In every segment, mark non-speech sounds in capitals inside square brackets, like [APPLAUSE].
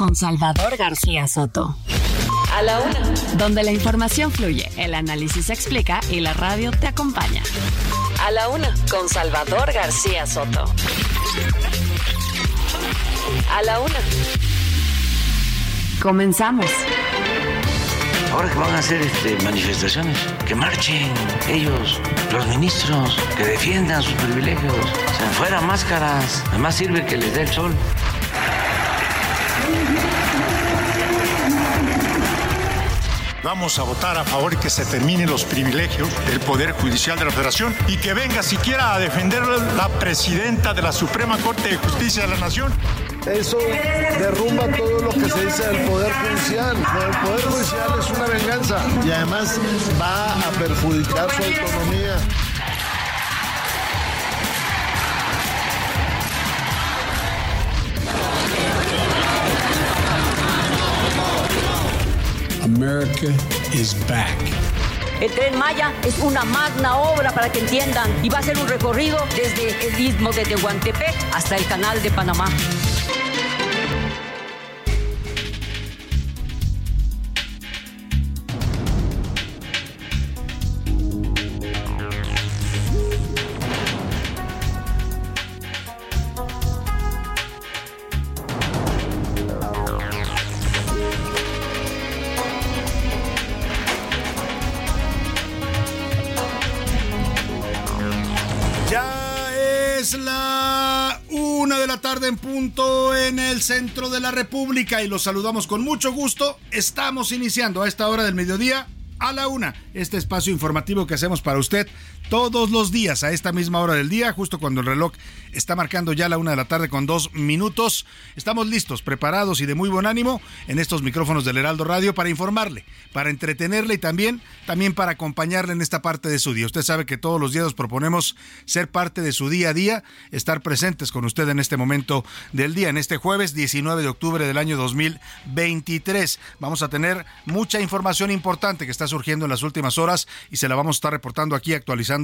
con Salvador García Soto. A la Una. Donde la información fluye, el análisis se explica y la radio te acompaña. A la Una con Salvador García Soto. A la Una. Comenzamos. Ahora que van a hacer este, manifestaciones, que marchen ellos, los ministros, que defiendan sus privilegios. O sea, fuera máscaras, además sirve que les dé el sol. Vamos a votar a favor que se terminen los privilegios del Poder Judicial de la Federación y que venga siquiera a defender la presidenta de la Suprema Corte de Justicia de la Nación. Eso derrumba todo lo que se dice del Poder Judicial. El Poder Judicial es una venganza y además va a perjudicar su autonomía. America is back. El tren Maya es una magna obra para que entiendan y va a ser un recorrido desde el istmo de Tehuantepec hasta el canal de Panamá. El centro de la República y los saludamos con mucho gusto. Estamos iniciando a esta hora del mediodía a la una este espacio informativo que hacemos para usted todos los días a esta misma hora del día, justo cuando el reloj está marcando ya la una de la tarde con dos minutos. Estamos listos, preparados y de muy buen ánimo en estos micrófonos del Heraldo Radio para informarle, para entretenerle y también, también para acompañarle en esta parte de su día. Usted sabe que todos los días nos proponemos ser parte de su día a día, estar presentes con usted en este momento del día, en este jueves 19 de octubre del año 2023. Vamos a tener mucha información importante que está surgiendo en las últimas horas y se la vamos a estar reportando aquí, actualizando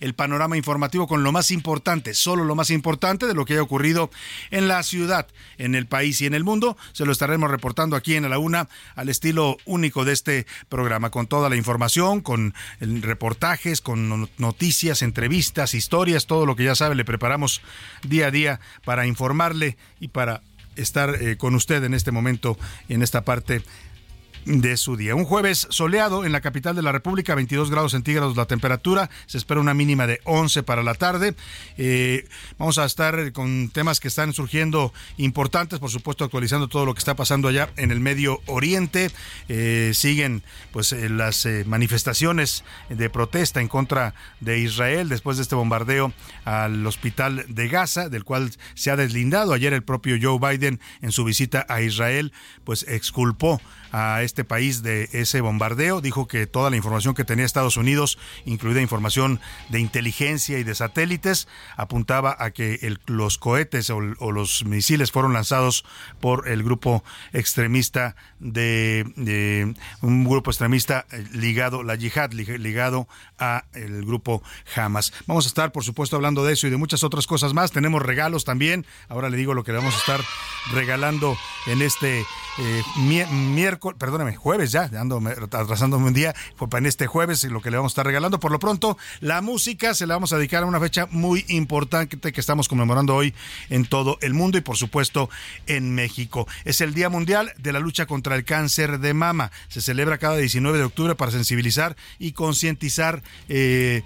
el panorama informativo con lo más importante, solo lo más importante de lo que haya ocurrido en la ciudad, en el país y en el mundo. Se lo estaremos reportando aquí en la una al estilo único de este programa, con toda la información, con reportajes, con noticias, entrevistas, historias, todo lo que ya sabe, le preparamos día a día para informarle y para estar eh, con usted en este momento, en esta parte de su día. Un jueves soleado en la capital de la República, 22 grados centígrados la temperatura, se espera una mínima de 11 para la tarde. Eh, vamos a estar con temas que están surgiendo importantes, por supuesto actualizando todo lo que está pasando allá en el Medio Oriente. Eh, siguen pues eh, las manifestaciones de protesta en contra de Israel después de este bombardeo al hospital de Gaza, del cual se ha deslindado ayer el propio Joe Biden en su visita a Israel, pues exculpó a este país de ese bombardeo. Dijo que toda la información que tenía Estados Unidos, incluida información de inteligencia y de satélites, apuntaba a que los cohetes o, los misiles fueron lanzados por el grupo extremista de, un grupo extremista ligado, la yihad, ligado a el grupo Hamas. Vamos a estar, por supuesto, hablando de eso y de muchas otras cosas más. Tenemos regalos también. Ahora le digo lo que vamos a estar regalando en este eh, miércoles perdóneme, jueves ya, ando atrasándome un día, para este jueves lo que le vamos a estar regalando. Por lo pronto, la música se la vamos a dedicar a una fecha muy importante que estamos conmemorando hoy en todo el mundo y por supuesto en México. Es el Día Mundial de la Lucha contra el Cáncer de Mama. Se celebra cada 19 de octubre para sensibilizar y concientizar eh,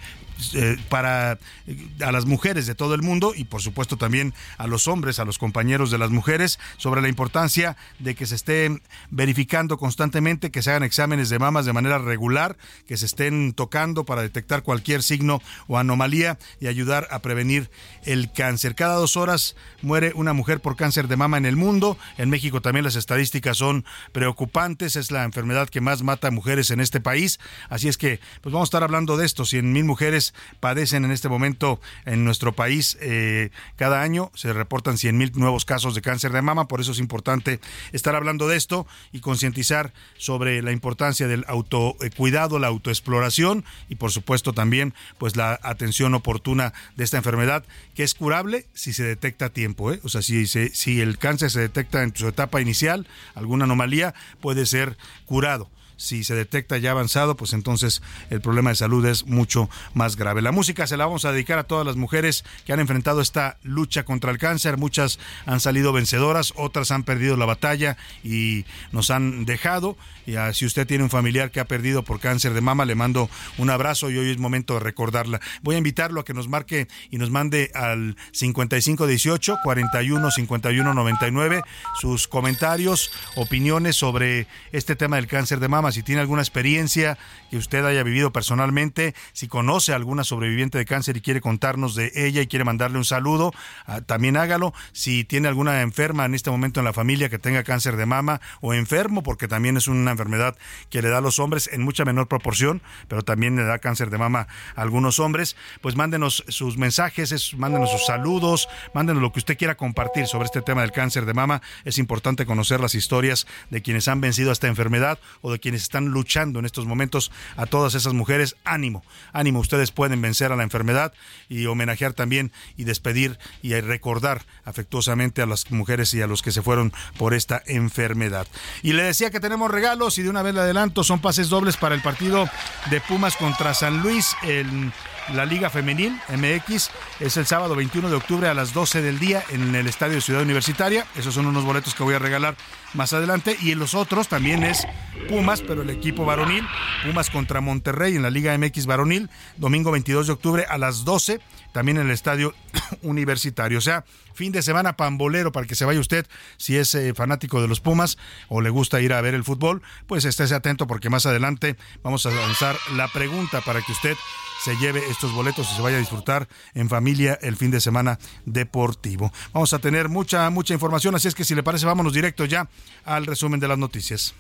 eh, para eh, a las mujeres de todo el mundo y por supuesto también a los hombres, a los compañeros de las mujeres sobre la importancia de que se esté verificando constantemente, que se hagan exámenes de mamas de manera regular, que se estén tocando para detectar cualquier signo o anomalía y ayudar a prevenir el cáncer. Cada dos horas muere una mujer por cáncer de mama en el mundo. En México también las estadísticas son preocupantes. Es la enfermedad que más mata a mujeres en este país. Así es que, pues vamos a estar hablando de esto. 100 mil mujeres padecen en este momento en nuestro país eh, cada año. Se reportan 100 mil nuevos casos de cáncer de mama. Por eso es importante estar hablando de esto y concientizar sobre la importancia del autocuidado, la autoexploración y, por supuesto, también pues la atención oportuna de esta enfermedad que es curable si se detecta a tiempo. ¿eh? O sea, si, si el cáncer se detecta en su etapa inicial, alguna anomalía, puede ser curado si se detecta ya avanzado, pues entonces el problema de salud es mucho más grave. La música se la vamos a dedicar a todas las mujeres que han enfrentado esta lucha contra el cáncer. Muchas han salido vencedoras, otras han perdido la batalla y nos han dejado. Y si usted tiene un familiar que ha perdido por cáncer de mama, le mando un abrazo y hoy es momento de recordarla. Voy a invitarlo a que nos marque y nos mande al 5518 41 51 99 sus comentarios, opiniones sobre este tema del cáncer de mama si tiene alguna experiencia que usted haya vivido personalmente, si conoce a alguna sobreviviente de cáncer y quiere contarnos de ella y quiere mandarle un saludo, ah, también hágalo. Si tiene alguna enferma en este momento en la familia que tenga cáncer de mama o enfermo, porque también es una enfermedad que le da a los hombres en mucha menor proporción, pero también le da cáncer de mama a algunos hombres, pues mándenos sus mensajes, mándenos sus saludos, mándenos lo que usted quiera compartir sobre este tema del cáncer de mama. Es importante conocer las historias de quienes han vencido esta enfermedad o de quienes están luchando en estos momentos, a todas esas mujeres, ánimo, ánimo, ustedes pueden vencer a la enfermedad y homenajear también y despedir y recordar afectuosamente a las mujeres y a los que se fueron por esta enfermedad. Y le decía que tenemos regalos y de una vez le adelanto, son pases dobles para el partido de Pumas contra San Luis. El la Liga Femenil MX. Es el sábado 21 de octubre a las 12 del día en el Estadio Ciudad Universitaria. Esos son unos boletos que voy a regalar más adelante. Y en los otros también es Pumas, pero el equipo varonil. Pumas contra Monterrey en la Liga MX varonil. Domingo 22 de octubre a las 12 también en el estadio [COUGHS] universitario. O sea, fin de semana pambolero para que se vaya usted si es eh, fanático de los Pumas o le gusta ir a ver el fútbol, pues estése atento porque más adelante vamos a lanzar la pregunta para que usted se lleve estos boletos y se vaya a disfrutar en familia el fin de semana deportivo. Vamos a tener mucha, mucha información, así es que si le parece, vámonos directo ya al resumen de las noticias.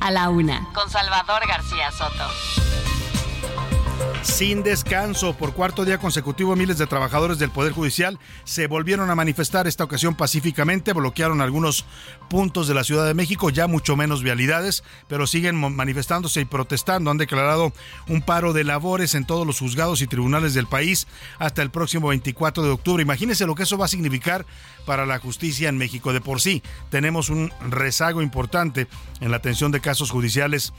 A la una, con Salvador García Soto. Sin descanso, por cuarto día consecutivo, miles de trabajadores del Poder Judicial se volvieron a manifestar esta ocasión pacíficamente, bloquearon algunos puntos de la Ciudad de México, ya mucho menos vialidades, pero siguen manifestándose y protestando. Han declarado un paro de labores en todos los juzgados y tribunales del país hasta el próximo 24 de octubre. Imagínense lo que eso va a significar para la justicia en México. De por sí, tenemos un rezago importante en la atención de casos judiciales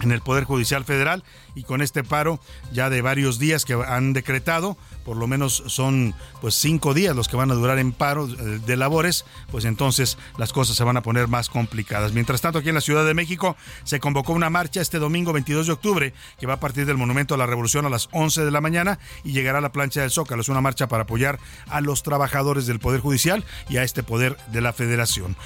en el Poder Judicial Federal y con este paro ya de varios días que han decretado, por lo menos son pues cinco días los que van a durar en paro eh, de labores, pues entonces las cosas se van a poner más complicadas. Mientras tanto, aquí en la Ciudad de México se convocó una marcha este domingo 22 de octubre que va a partir del Monumento a la Revolución a las 11 de la mañana y llegará a la plancha del Zócalo. Es una marcha para apoyar a los trabajadores del Poder Judicial y a este poder de la Federación.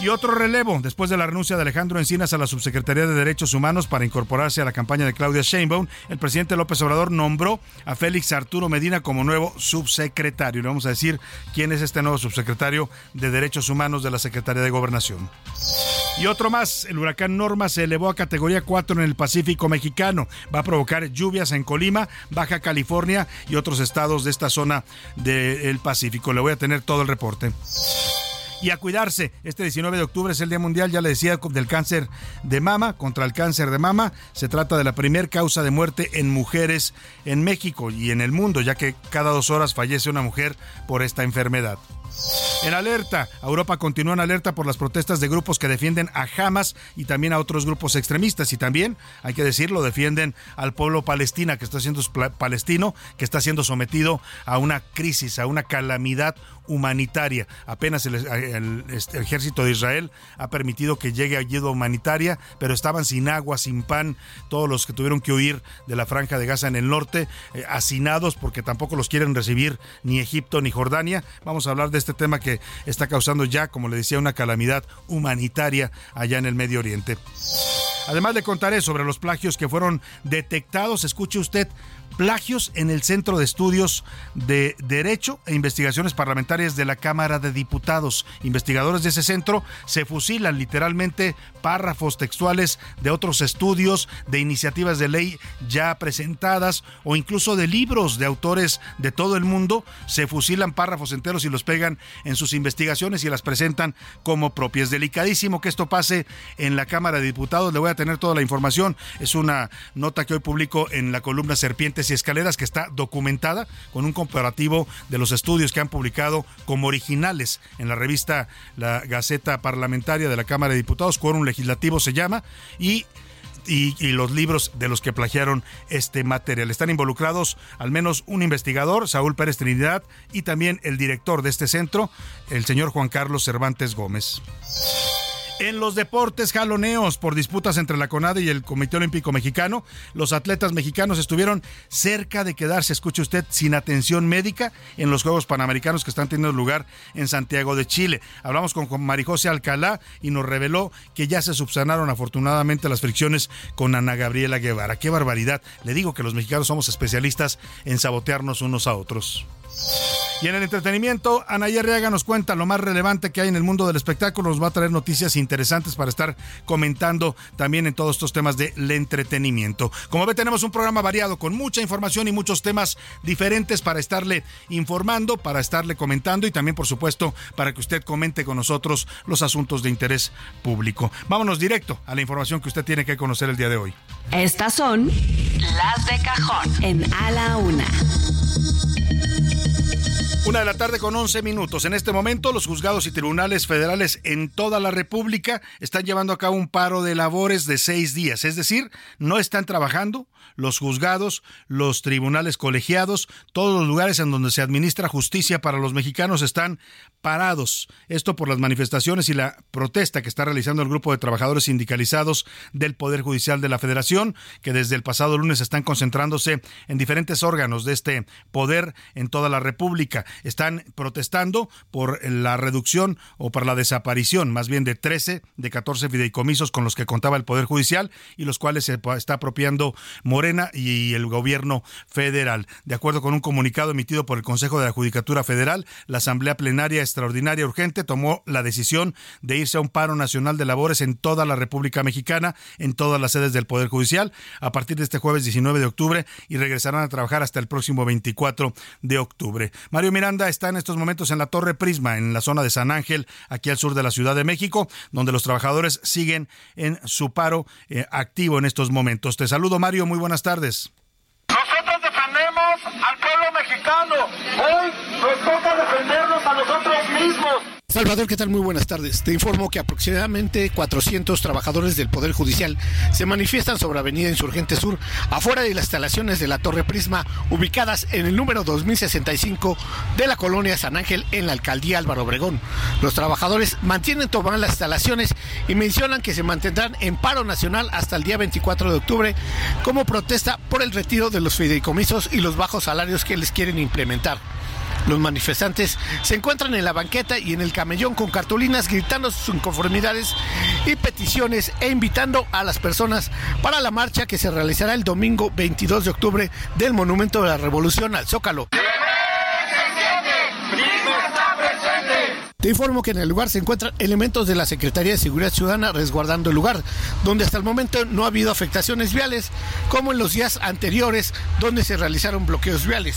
Y otro relevo, después de la renuncia de Alejandro Encinas a la Subsecretaría de Derechos Humanos para incorporarse a la campaña de Claudia Sheinbaum, el presidente López Obrador nombró a Félix Arturo Medina como nuevo subsecretario. Le vamos a decir quién es este nuevo subsecretario de Derechos Humanos de la Secretaría de Gobernación. Y otro más, el huracán Norma se elevó a categoría 4 en el Pacífico mexicano. Va a provocar lluvias en Colima, Baja California y otros estados de esta zona del Pacífico. Le voy a tener todo el reporte y a cuidarse. Este 19 de octubre es el Día Mundial, ya le decía, del cáncer de mama, contra el cáncer de mama. Se trata de la primer causa de muerte en mujeres en México y en el mundo, ya que cada dos horas fallece una mujer por esta enfermedad. En alerta, Europa continúa en alerta por las protestas de grupos que defienden a Hamas y también a otros grupos extremistas y también, hay que decirlo, defienden al pueblo palestina que está siendo palestino, que está siendo sometido a una crisis, a una calamidad humanitaria. Apenas el, este, ejército de Israel ha permitido que llegue ayuda humanitaria, pero estaban sin agua, sin pan, todos los que tuvieron que huir de la franja de Gaza en el norte, eh, hacinados porque tampoco los quieren recibir ni Egipto ni Jordania. Vamos a hablar de este tema que está causando ya, como le decía, una calamidad humanitaria allá en el Medio Oriente. Además le contaré sobre los plagios que fueron detectados. Escuche usted, plagios en el Centro de Estudios de Derecho e Investigaciones Parlamentarias de la Cámara de Diputados. Investigadores de ese centro se fusilan literalmente párrafos textuales de otros estudios, de iniciativas de ley ya presentadas o incluso de libros de autores de todo el mundo. Se fusilan párrafos enteros y los pegan en sus investigaciones y las presentan como propias. Delicadísimo que esto pase en la Cámara de Diputados. Le voy a tener toda la información. Es una nota que hoy publico en la columna Serpientes y Escaleras que está documentada con un comparativo de los estudios que han publicado como originales en la revista La Gaceta Parlamentaria de la Cámara de Diputados, Quórum Legislativo se llama, y y, los libros de los que plagiaron este material. Están involucrados al menos un investigador, Saúl Pérez Trinidad, y también el director de este centro, el señor Juan Carlos Cervantes Gómez. En los deportes jaloneos por disputas entre la CONADE y el Comité Olímpico Mexicano, los atletas mexicanos estuvieron cerca de quedarse, escuche usted, sin atención médica en los Juegos Panamericanos que están teniendo lugar en Santiago de Chile. Hablamos con Marijose Alcalá y nos reveló que ya se subsanaron afortunadamente las fricciones con Ana Gabriela Guevara. ¡Qué barbaridad! Le digo que los mexicanos somos especialistas en sabotearnos unos a otros. Y en el entretenimiento, Anaya Arriaga nos cuenta lo más relevante que hay en el mundo del espectáculo. Nos va a traer noticias interesantes para estar comentando también en todos estos temas del entretenimiento. Como ve, tenemos un programa variado con mucha información y muchos temas diferentes para estarle informando, para estarle comentando y también, por supuesto, para que usted comente con nosotros los asuntos de interés público. Vámonos directo a la información que usted tiene que conocer el día de hoy. Estas son las de cajón en A la Una. Una de la tarde con 11 minutos. En este momento, los juzgados y tribunales federales en toda la República están llevando a cabo un paro de labores de seis días. Es decir, no están trabajando los juzgados, los tribunales colegiados, todos los lugares en donde se administra justicia para los mexicanos están parados. Esto por las manifestaciones y la protesta que está realizando el grupo de trabajadores sindicalizados del Poder Judicial de la Federación, que desde el pasado lunes están concentrándose en diferentes órganos de este poder en toda la República. Están protestando por la reducción o por la desaparición, más bien de 13 de 14 fideicomisos con los que contaba el Poder Judicial y los cuales se está apropiando Morena y el gobierno federal. De acuerdo con un comunicado emitido por el Consejo de la Judicatura Federal, la Asamblea Plenaria extraordinaria urgente tomó la decisión de irse a un paro nacional de labores en toda la República Mexicana, en todas las sedes del Poder Judicial, a partir de este jueves 19 de octubre y regresarán a trabajar hasta el próximo 24 de octubre. Mario Está en estos momentos en la Torre Prisma, en la zona de San Ángel, aquí al sur de la Ciudad de México, donde los trabajadores siguen en su paro eh, activo en estos momentos. Te saludo, Mario, muy buenas tardes. Nosotros defendemos al pueblo mexicano. Hoy nos toca defendernos a nosotros mismos. Salvador, ¿qué tal? Muy buenas tardes. Te informo que aproximadamente 400 trabajadores del Poder Judicial se manifiestan sobre Avenida Insurgente Sur, afuera de las instalaciones de la Torre Prisma, ubicadas en el número 2065 de la colonia San Ángel en la alcaldía Álvaro Obregón. Los trabajadores mantienen tomadas las instalaciones y mencionan que se mantendrán en paro nacional hasta el día 24 de octubre como protesta por el retiro de los fideicomisos y los bajos salarios que les quieren implementar. Los manifestantes se encuentran en la banqueta y en el camellón con cartulinas gritando sus inconformidades y peticiones e invitando a las personas para la marcha que se realizará el domingo 22 de octubre del Monumento de la Revolución al Zócalo. Te informo que en el lugar se encuentran elementos de la Secretaría de Seguridad Ciudadana resguardando el lugar, donde hasta el momento no ha habido afectaciones viales, como en los días anteriores, donde se realizaron bloqueos viales.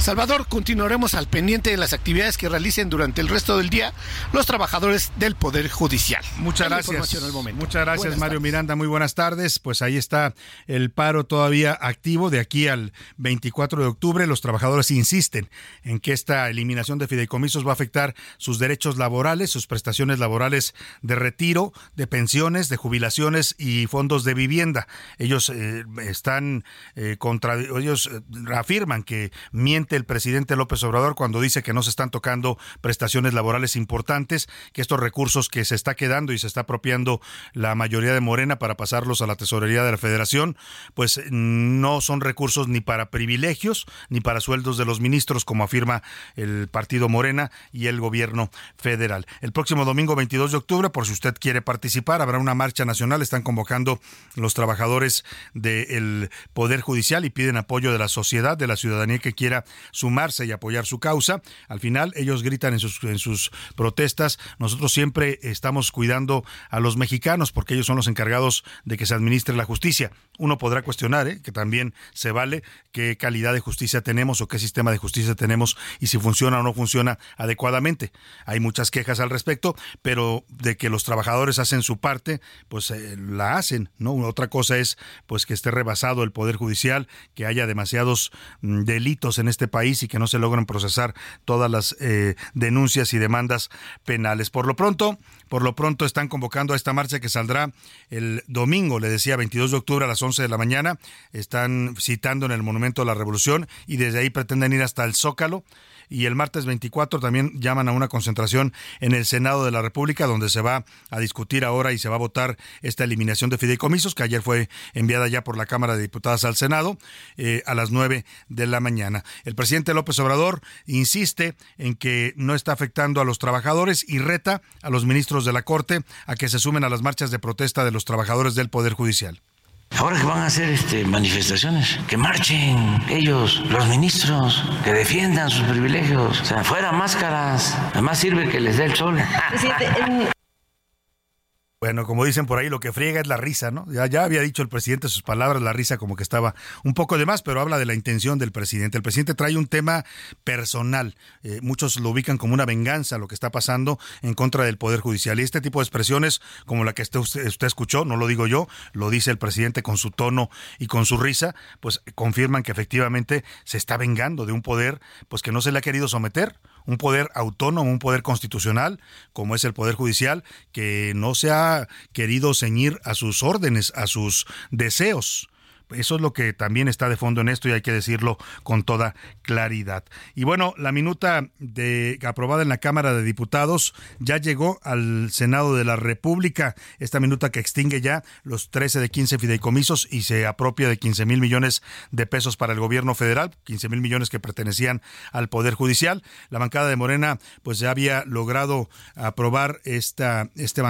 Salvador, continuaremos al pendiente de las actividades que realicen durante el resto del día los trabajadores del Poder Judicial. Muchas gracias. Muchas gracias, Mario Miranda. Muy buenas tardes. Pues ahí está el paro todavía activo de aquí al 24 de octubre. Los trabajadores insisten en que esta eliminación de fideicomisos va a afectar sus derechos derechos laborales, sus prestaciones laborales de retiro, de pensiones, de jubilaciones y fondos de vivienda. Ellos eh, están eh, contra, ellos eh, afirman que miente el presidente López Obrador cuando dice que no se están tocando prestaciones laborales importantes, que estos recursos que se está quedando y se está apropiando la mayoría de Morena para pasarlos a la tesorería de la Federación, pues no son recursos ni para privilegios ni para sueldos de los ministros, como afirma el partido Morena y el gobierno federal. El próximo domingo 22 de octubre, por si usted quiere participar, habrá una marcha nacional. Están convocando los trabajadores del Poder Judicial y piden apoyo de la sociedad, de la ciudadanía que quiera sumarse y apoyar su causa. Al final, ellos gritan en sus, protestas, nosotros siempre estamos cuidando a los mexicanos porque ellos son los encargados de que se administre la justicia. Uno podrá cuestionar ¿eh? que también se vale qué calidad de justicia tenemos o qué sistema de justicia tenemos y si funciona o no funciona adecuadamente. Hay muchas quejas al respecto, pero de que los trabajadores hacen su parte, pues eh, la hacen, ¿no? Otra cosa es pues que esté rebasado el poder judicial, que haya demasiados mm, delitos en este país y que no se logren procesar todas las eh, denuncias y demandas penales. Por lo pronto, por lo pronto están convocando a esta marcha que saldrá el domingo, le decía, 22 de octubre a las 11 de la mañana. Están citando en el Monumento de la Revolución y desde ahí pretenden ir hasta el Zócalo y el martes 24 también llaman a una concentración en el Senado de la República donde se va a discutir ahora y se va a votar esta eliminación de fideicomisos que ayer fue enviada ya por la Cámara de Diputadas al Senado eh, a las 9 de la mañana. El presidente López Obrador insiste en que no está afectando a los trabajadores y reta a los ministros de la Corte a que se sumen a las marchas de protesta de los trabajadores del Poder Judicial. Ahora que van a hacer este, manifestaciones, que marchen ellos, los ministros, que defiendan sus privilegios. O sea, fuera máscaras. Además sirve que les dé el sol. Bueno, como dicen por ahí, lo que friega es la risa, ¿no? Ya, ya había dicho el presidente sus palabras, la risa como que estaba un poco de más, pero habla de la intención del presidente. El presidente trae un tema personal. Eh, muchos lo ubican como una venganza lo que está pasando en contra del Poder Judicial. Y este tipo de expresiones, como la que usted, usted escuchó, no lo digo yo, lo dice el presidente con su tono y con su risa, pues confirman que efectivamente se está vengando de un poder pues que no se le ha querido someter un poder autónomo, un poder constitucional, como es el Poder Judicial, que no se ha querido ceñir a sus órdenes, a sus deseos. Eso es lo que también está de fondo en esto y hay que decirlo con toda claridad. Y bueno, la minuta de aprobada en la Cámara de Diputados ya llegó al Senado de la República. Esta minuta que extingue ya los 13 de 15 fideicomisos y se apropia de 15 mil millones de pesos para el gobierno federal, 15 mil millones que pertenecían al Poder Judicial. La bancada de Morena pues ya había logrado aprobar esta, este,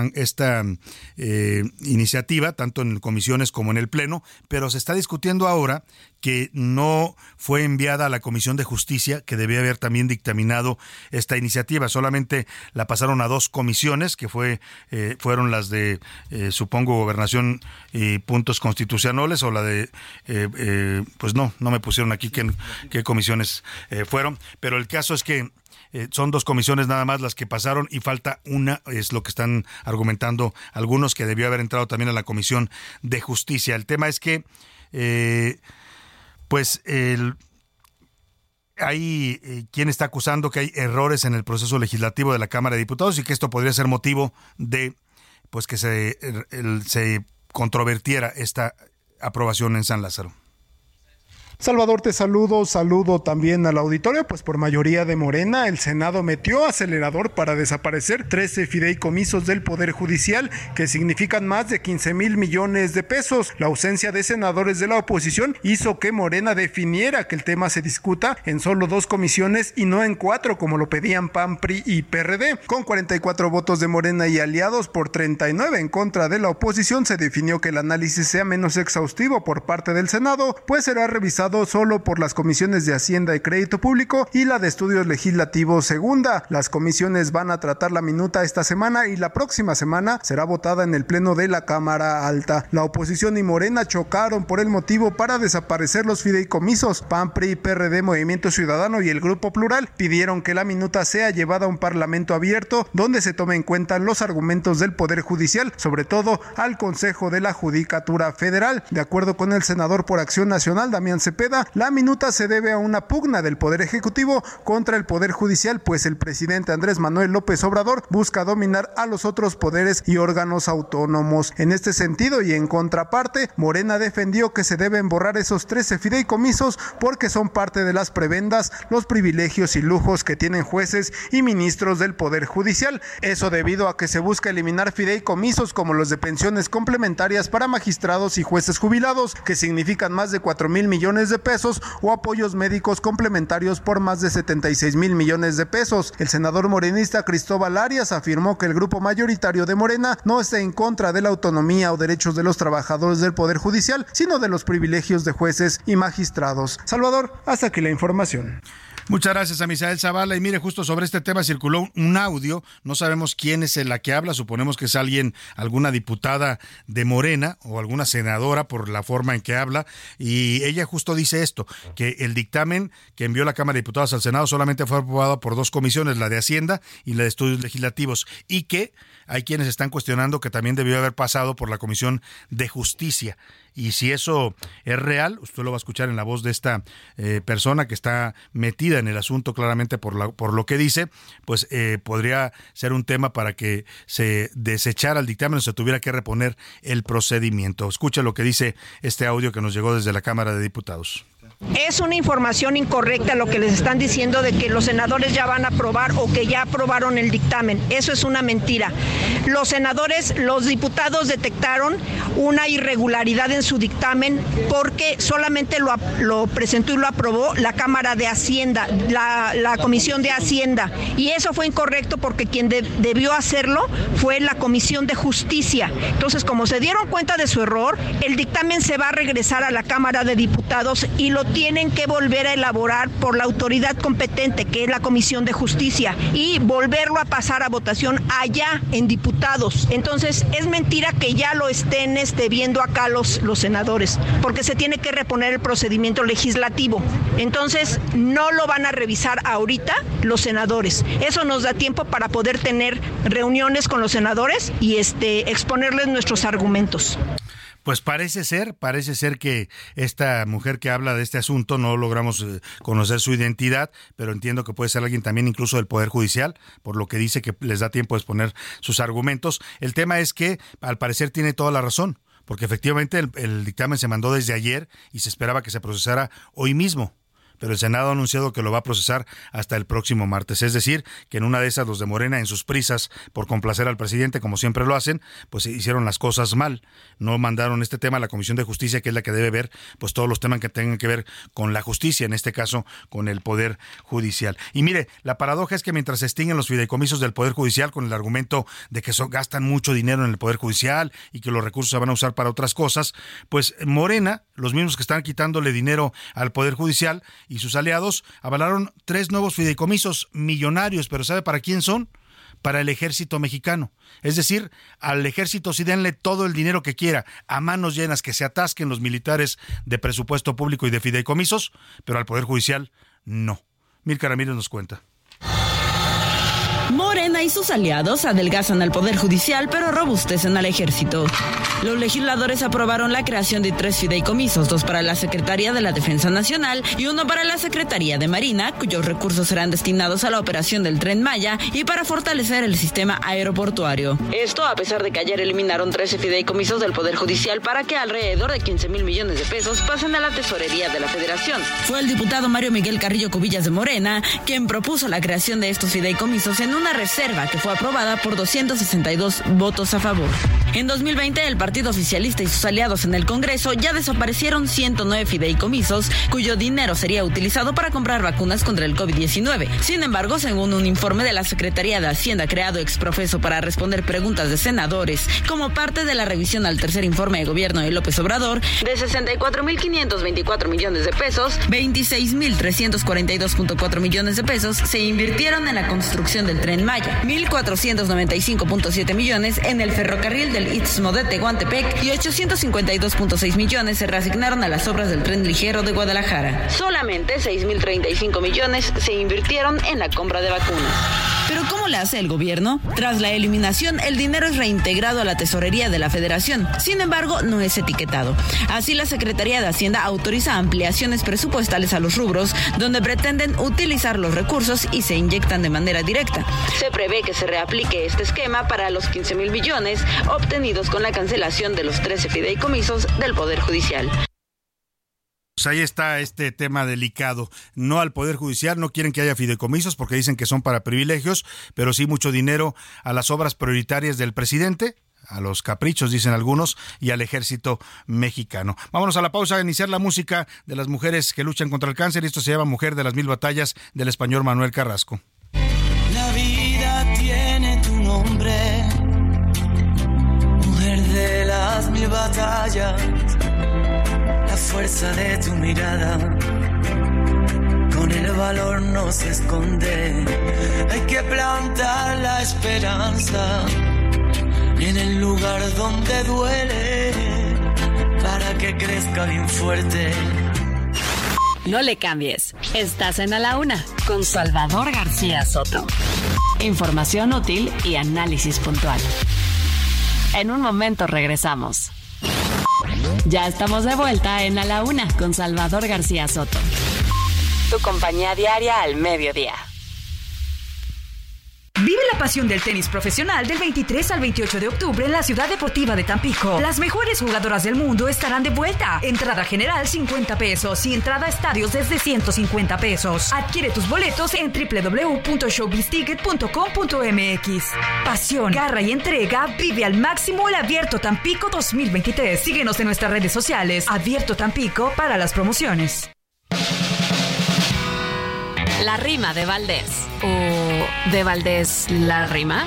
eh, iniciativa, tanto en comisiones como en el Pleno, pero se está discutiendo ahora que no fue enviada a la Comisión de Justicia, que debía haber también dictaminado esta iniciativa. Solamente la pasaron a dos comisiones, que fue eh, fueron las de, eh, supongo, Gobernación y Puntos Constitucionales, o la de, eh, pues no, no me pusieron aquí qué comisiones fueron, pero el caso es que son dos comisiones nada más las que pasaron y falta una, es lo que están argumentando algunos que debió haber entrado también a la Comisión de Justicia. El tema es que eh, pues el, hay eh, quien está acusando que hay errores en el proceso legislativo de la Cámara de Diputados y que esto podría ser motivo de pues que se, se controvertiera esta aprobación en San Lázaro. Salvador, te saludo, saludo también al auditorio, pues por mayoría de Morena, el Senado metió acelerador para desaparecer 13 fideicomisos del Poder Judicial, que significan más de 15 mil millones de pesos. La ausencia de senadores de la oposición hizo que Morena definiera que el tema se discuta en solo dos comisiones y no en cuatro, como lo pedían PAN, PRI y PRD. Con 44 votos de Morena y aliados por 39 en contra de la oposición, se definió que el análisis sea menos exhaustivo por parte del Senado, pues será revisado solo por las comisiones de Hacienda y Crédito Público y la de Estudios Legislativos Segunda. Las comisiones van a tratar la minuta esta semana y la próxima semana será votada en el Pleno de la Cámara Alta. La oposición y Morena chocaron por el motivo para desaparecer los fideicomisos. PAN, PRI, PRD, Movimiento Ciudadano y el Grupo Plural pidieron que la minuta sea llevada a un parlamento abierto donde se tomen en cuenta los argumentos del Poder Judicial, sobre todo al Consejo de la Judicatura Federal. De acuerdo con el senador por Acción Nacional, Damián Cepeda, Cepeda, la minuta se debe a una pugna del Poder Ejecutivo contra el Poder Judicial, pues el presidente Andrés Manuel López Obrador busca dominar a los otros poderes y órganos autónomos. En este sentido y en contraparte, Morena defendió que se deben borrar esos 13 fideicomisos porque son parte de las prebendas, los privilegios y lujos que tienen jueces y ministros del Poder Judicial. Eso debido a que se busca eliminar fideicomisos como los de pensiones complementarias para magistrados y jueces jubilados, que significan más de 4 mil millones de pesos, o apoyos médicos complementarios por más de 76 mil millones de pesos. El senador morenista Cristóbal Arias afirmó que el grupo mayoritario de Morena no está en contra de la autonomía o derechos de los trabajadores del Poder Judicial, sino de los privilegios de jueces y magistrados. Salvador, hasta aquí la información. Muchas gracias a Misael Zavala. Y mire, justo sobre este tema circuló un audio. No sabemos quién es la que habla. Suponemos que es alguien, alguna diputada de Morena o alguna senadora por la forma en que habla. Y ella justo dice esto, que el dictamen que envió la Cámara de Diputados al Senado solamente fue aprobado por dos comisiones, la de Hacienda y la de Estudios Legislativos. Y que hay quienes están cuestionando que también debió haber pasado por la Comisión de Justicia. Y si eso es real, usted lo va a escuchar en la voz de esta eh, persona que está metida en el asunto claramente por, la, por lo que dice, pues eh, podría ser un tema para que se desechara el dictamen o se tuviera que reponer el procedimiento. Escucha lo que dice este audio que nos llegó desde la Cámara de Diputados. Es una información incorrecta lo que les están diciendo de que los senadores ya van a aprobar o que ya aprobaron el dictamen. Eso es una mentira. Los senadores, los diputados detectaron una irregularidad en su dictamen porque solamente lo, presentó y lo aprobó la Cámara de Hacienda, la, Comisión de Hacienda. Y eso fue incorrecto porque quien de, debió hacerlo fue la Comisión de Justicia. Entonces, como se dieron cuenta de su error, el dictamen se va a regresar a la Cámara de Diputados y lo tienen que volver a elaborar por la autoridad competente, que es la Comisión de Justicia, y volverlo a pasar a votación allá en diputados. Entonces, es mentira que ya lo estén este, viendo acá los, los senadores, porque se tiene que reponer el procedimiento legislativo. Entonces, no lo van a revisar ahorita los senadores. Eso nos da tiempo para poder tener reuniones con los senadores y este, exponerles nuestros argumentos. Pues parece ser, parece ser que esta mujer que habla de este asunto no logramos eh, conocer su identidad, pero entiendo que puede ser alguien también incluso del Poder Judicial, por lo que dice que les da tiempo de exponer sus argumentos. El tema es que al parecer tiene toda la razón, porque efectivamente el, el dictamen se mandó desde ayer y se esperaba que se procesara hoy mismo pero el Senado ha anunciado que lo va a procesar hasta el próximo martes. Es decir, que en una de esas los de Morena, en sus prisas por complacer al presidente, como siempre lo hacen, pues hicieron las cosas mal. No mandaron este tema a la Comisión de Justicia, que es la que debe ver pues todos los temas que tengan que ver con la justicia, en este caso con el Poder Judicial. Y mire, la paradoja es que mientras se extinguen los fideicomisos del Poder Judicial con el argumento de que gastan mucho dinero en el Poder Judicial y que los recursos se van a usar para otras cosas, pues Morena, los mismos que están quitándole dinero al Poder Judicial, y sus aliados avalaron tres nuevos fideicomisos millonarios, pero ¿sabe para quién son? Para el ejército mexicano. Es decir, al ejército sí denle todo el dinero que quiera, a manos llenas, que se atasquen los militares de presupuesto público y de fideicomisos, pero al Poder Judicial no. Milka Ramírez nos cuenta. Morena y sus aliados adelgazan al Poder Judicial, pero robustecen al ejército. Los legisladores aprobaron la creación de tres fideicomisos, dos para la Secretaría de la Defensa Nacional y uno para la Secretaría de Marina, cuyos recursos serán destinados a la operación del tren Maya y para fortalecer el sistema aeroportuario. Esto a pesar de que ayer eliminaron 13 fideicomisos del Poder Judicial para que alrededor de 15 mil millones de pesos pasen a la tesorería de la Federación. Fue el diputado Mario Miguel Carrillo Cubillas de Morena quien propuso la creación de estos fideicomisos en una reserva que fue aprobada por 262 votos a favor. En 2020, el Partido Oficialista y sus aliados en el Congreso ya desaparecieron 109 fideicomisos, cuyo dinero sería utilizado para comprar vacunas contra el COVID-19. Sin embargo, según un informe de la Secretaría de Hacienda creado exprofeso para responder preguntas de senadores, como parte de la revisión al tercer informe de gobierno de López Obrador, de 64.524 millones de pesos, 26.342.4 millones de pesos se invirtieron en la construcción del tren Maya, 1.495.7 millones en el ferrocarril del Istmo de Tehuantepec y 852.6 millones se reasignaron a las obras del tren ligero de Guadalajara. Solamente 6.035 millones se invirtieron en la compra de vacunas. Pero ¿cómo le hace el gobierno? Tras la eliminación, el dinero es reintegrado a la tesorería de la federación. Sin embargo, no es etiquetado. Así la Secretaría de Hacienda autoriza ampliaciones presupuestales a los rubros donde pretenden utilizar los recursos y se inyectan de manera directa. Se prevé que se reaplique este esquema para los 15 mil millones obtenidos con la cancelación de los 13 fideicomisos del Poder Judicial. Pues ahí está este tema delicado. No al Poder Judicial, no quieren que haya fideicomisos porque dicen que son para privilegios, pero sí mucho dinero a las obras prioritarias del presidente, a los caprichos, dicen algunos, y al ejército mexicano. Vámonos a la pausa a iniciar la música de las mujeres que luchan contra el cáncer. Esto se llama Mujer de las Mil Batallas del español Manuel Carrasco. Las mil batallas la fuerza de tu mirada. Con el valor no se esconde. Hay que plantar la esperanza en el lugar donde duele para que crezca bien fuerte. No le cambies. Estás en A la Una con Salvador García Soto. Información útil y análisis puntual. En un momento regresamos. Ya estamos de vuelta en A la Una con Salvador García Soto. Tu compañía diaria al mediodía. Vive la pasión del tenis profesional del 23 al 28 de octubre en la Ciudad Deportiva de Tampico. Las mejores jugadoras del mundo estarán de vuelta. Entrada general 50 pesos y entrada a estadios desde 150 pesos. Adquiere tus boletos en www.showbizticket.com.mx. Pasión, garra y entrega. Vive al máximo el Abierto Tampico 2023. Síguenos en nuestras redes sociales. Abierto Tampico para las promociones. La rima de Valdés. ¿O de Valdés la rima?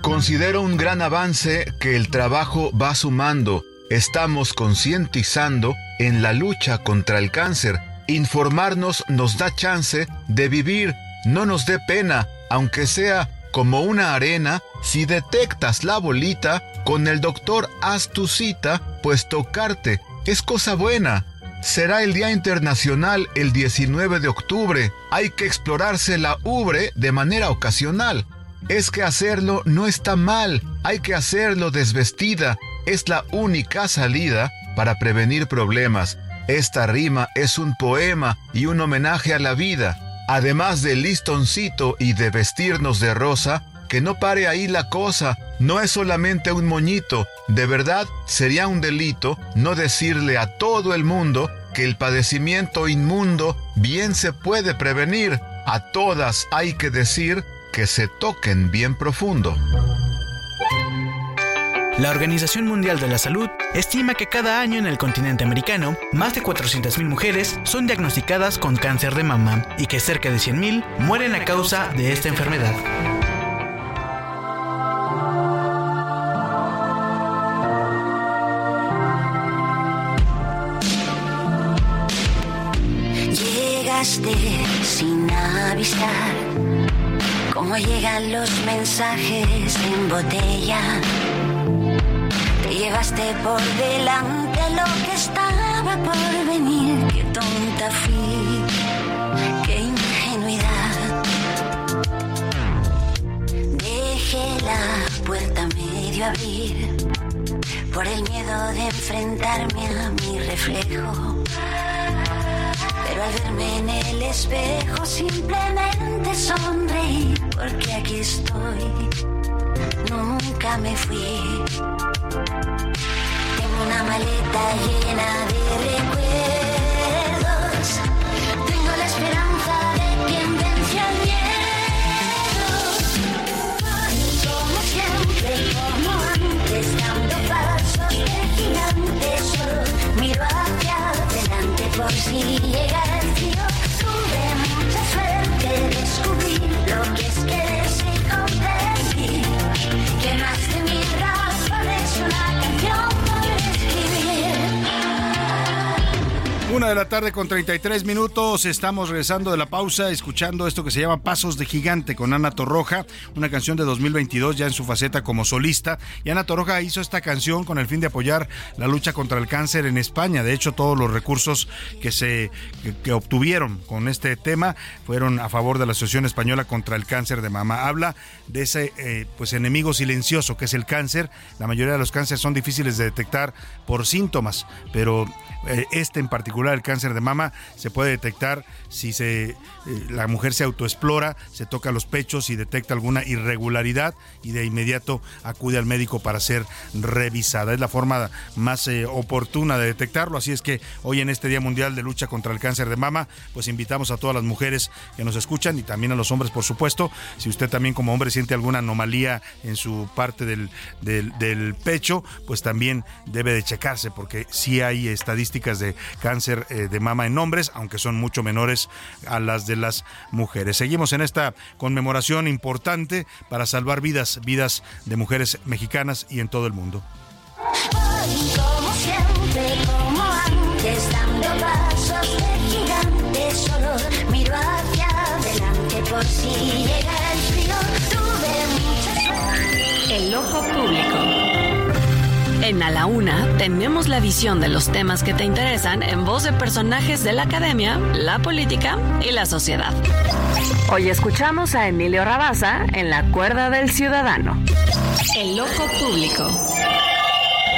Considero un gran avance que el trabajo va sumando. Estamos concientizando en la lucha contra el cáncer. Informarnos nos da chance de vivir, no nos dé pena, aunque sea como una arena. Si detectas la bolita, con el doctor haz tu cita, pues tocarte es cosa buena. Será el Día Internacional el 19 de octubre. Hay que explorarse la ubre de manera ocasional. Es que hacerlo no está mal, hay que hacerlo desvestida. Es la única salida para prevenir problemas. Esta rima es un poema y un homenaje a la vida. Además del listoncito y de vestirnos de rosa, que no pare ahí la cosa, no es solamente un moñito, de verdad sería un delito no decirle a todo el mundo que el padecimiento inmundo bien se puede prevenir. A todas hay que decir que se toquen bien profundo. La Organización Mundial de la Salud estima que cada año en el continente americano, más de 400.000 mujeres son diagnosticadas con cáncer de mama y que cerca de 100.000 mueren a causa de esta enfermedad. Sin avisar cómo llegan los mensajes en botella. Te llevaste por delante lo que estaba por venir. Qué tonta fui, qué ingenuidad. Dejé la puerta medio abrir por el miedo de enfrentarme a mi reflejo al verme en el espejo simplemente sonreí porque aquí estoy, nunca me fui. Tengo una maleta llena de recuerdos, una de la tarde con 33 minutos. Estamos regresando de la pausa, escuchando esto que se llama Pasos de Gigante con Ana Torroja, una canción de 2022 ya en su faceta como solista. Y Ana Torroja hizo esta canción con el fin de apoyar la lucha contra el cáncer en España. De hecho, todos los recursos que se que, obtuvieron con este tema fueron a favor de la Asociación Española contra el Cáncer de Mama. Habla de ese eh, pues enemigo silencioso que es el cáncer. La mayoría de los cánceres son difíciles de detectar por síntomas, pero este en particular, el cáncer de mama, se puede detectar si se, eh, la mujer se autoexplora, se toca los pechos y detecta alguna irregularidad y de inmediato acude al médico para ser revisada. Es la forma más eh, oportuna de detectarlo, así es que hoy en este Día Mundial de Lucha contra el Cáncer de Mama, pues invitamos a todas las mujeres que nos escuchan y también a los hombres, por supuesto. Si usted también como hombre siente alguna anomalía en su parte del, del, pecho, pues también debe de checarse porque si hay estadísticas de cáncer eh, de mama en hombres, aunque son mucho menores a las de las mujeres. Seguimos en esta conmemoración importante para salvar vidas, vidas de mujeres mexicanas y en todo el mundo. como siempre, como antes, dando pasos de gigante, solo miro hacia adelante por si llega el frío. Tuve mucha suerte. El ojo público. En A la Una tenemos la visión de los temas que te interesan en voz de personajes de la academia, la política y la sociedad. Hoy escuchamos a Emilio Rabaza en La Cuerda del Ciudadano. El ojo público.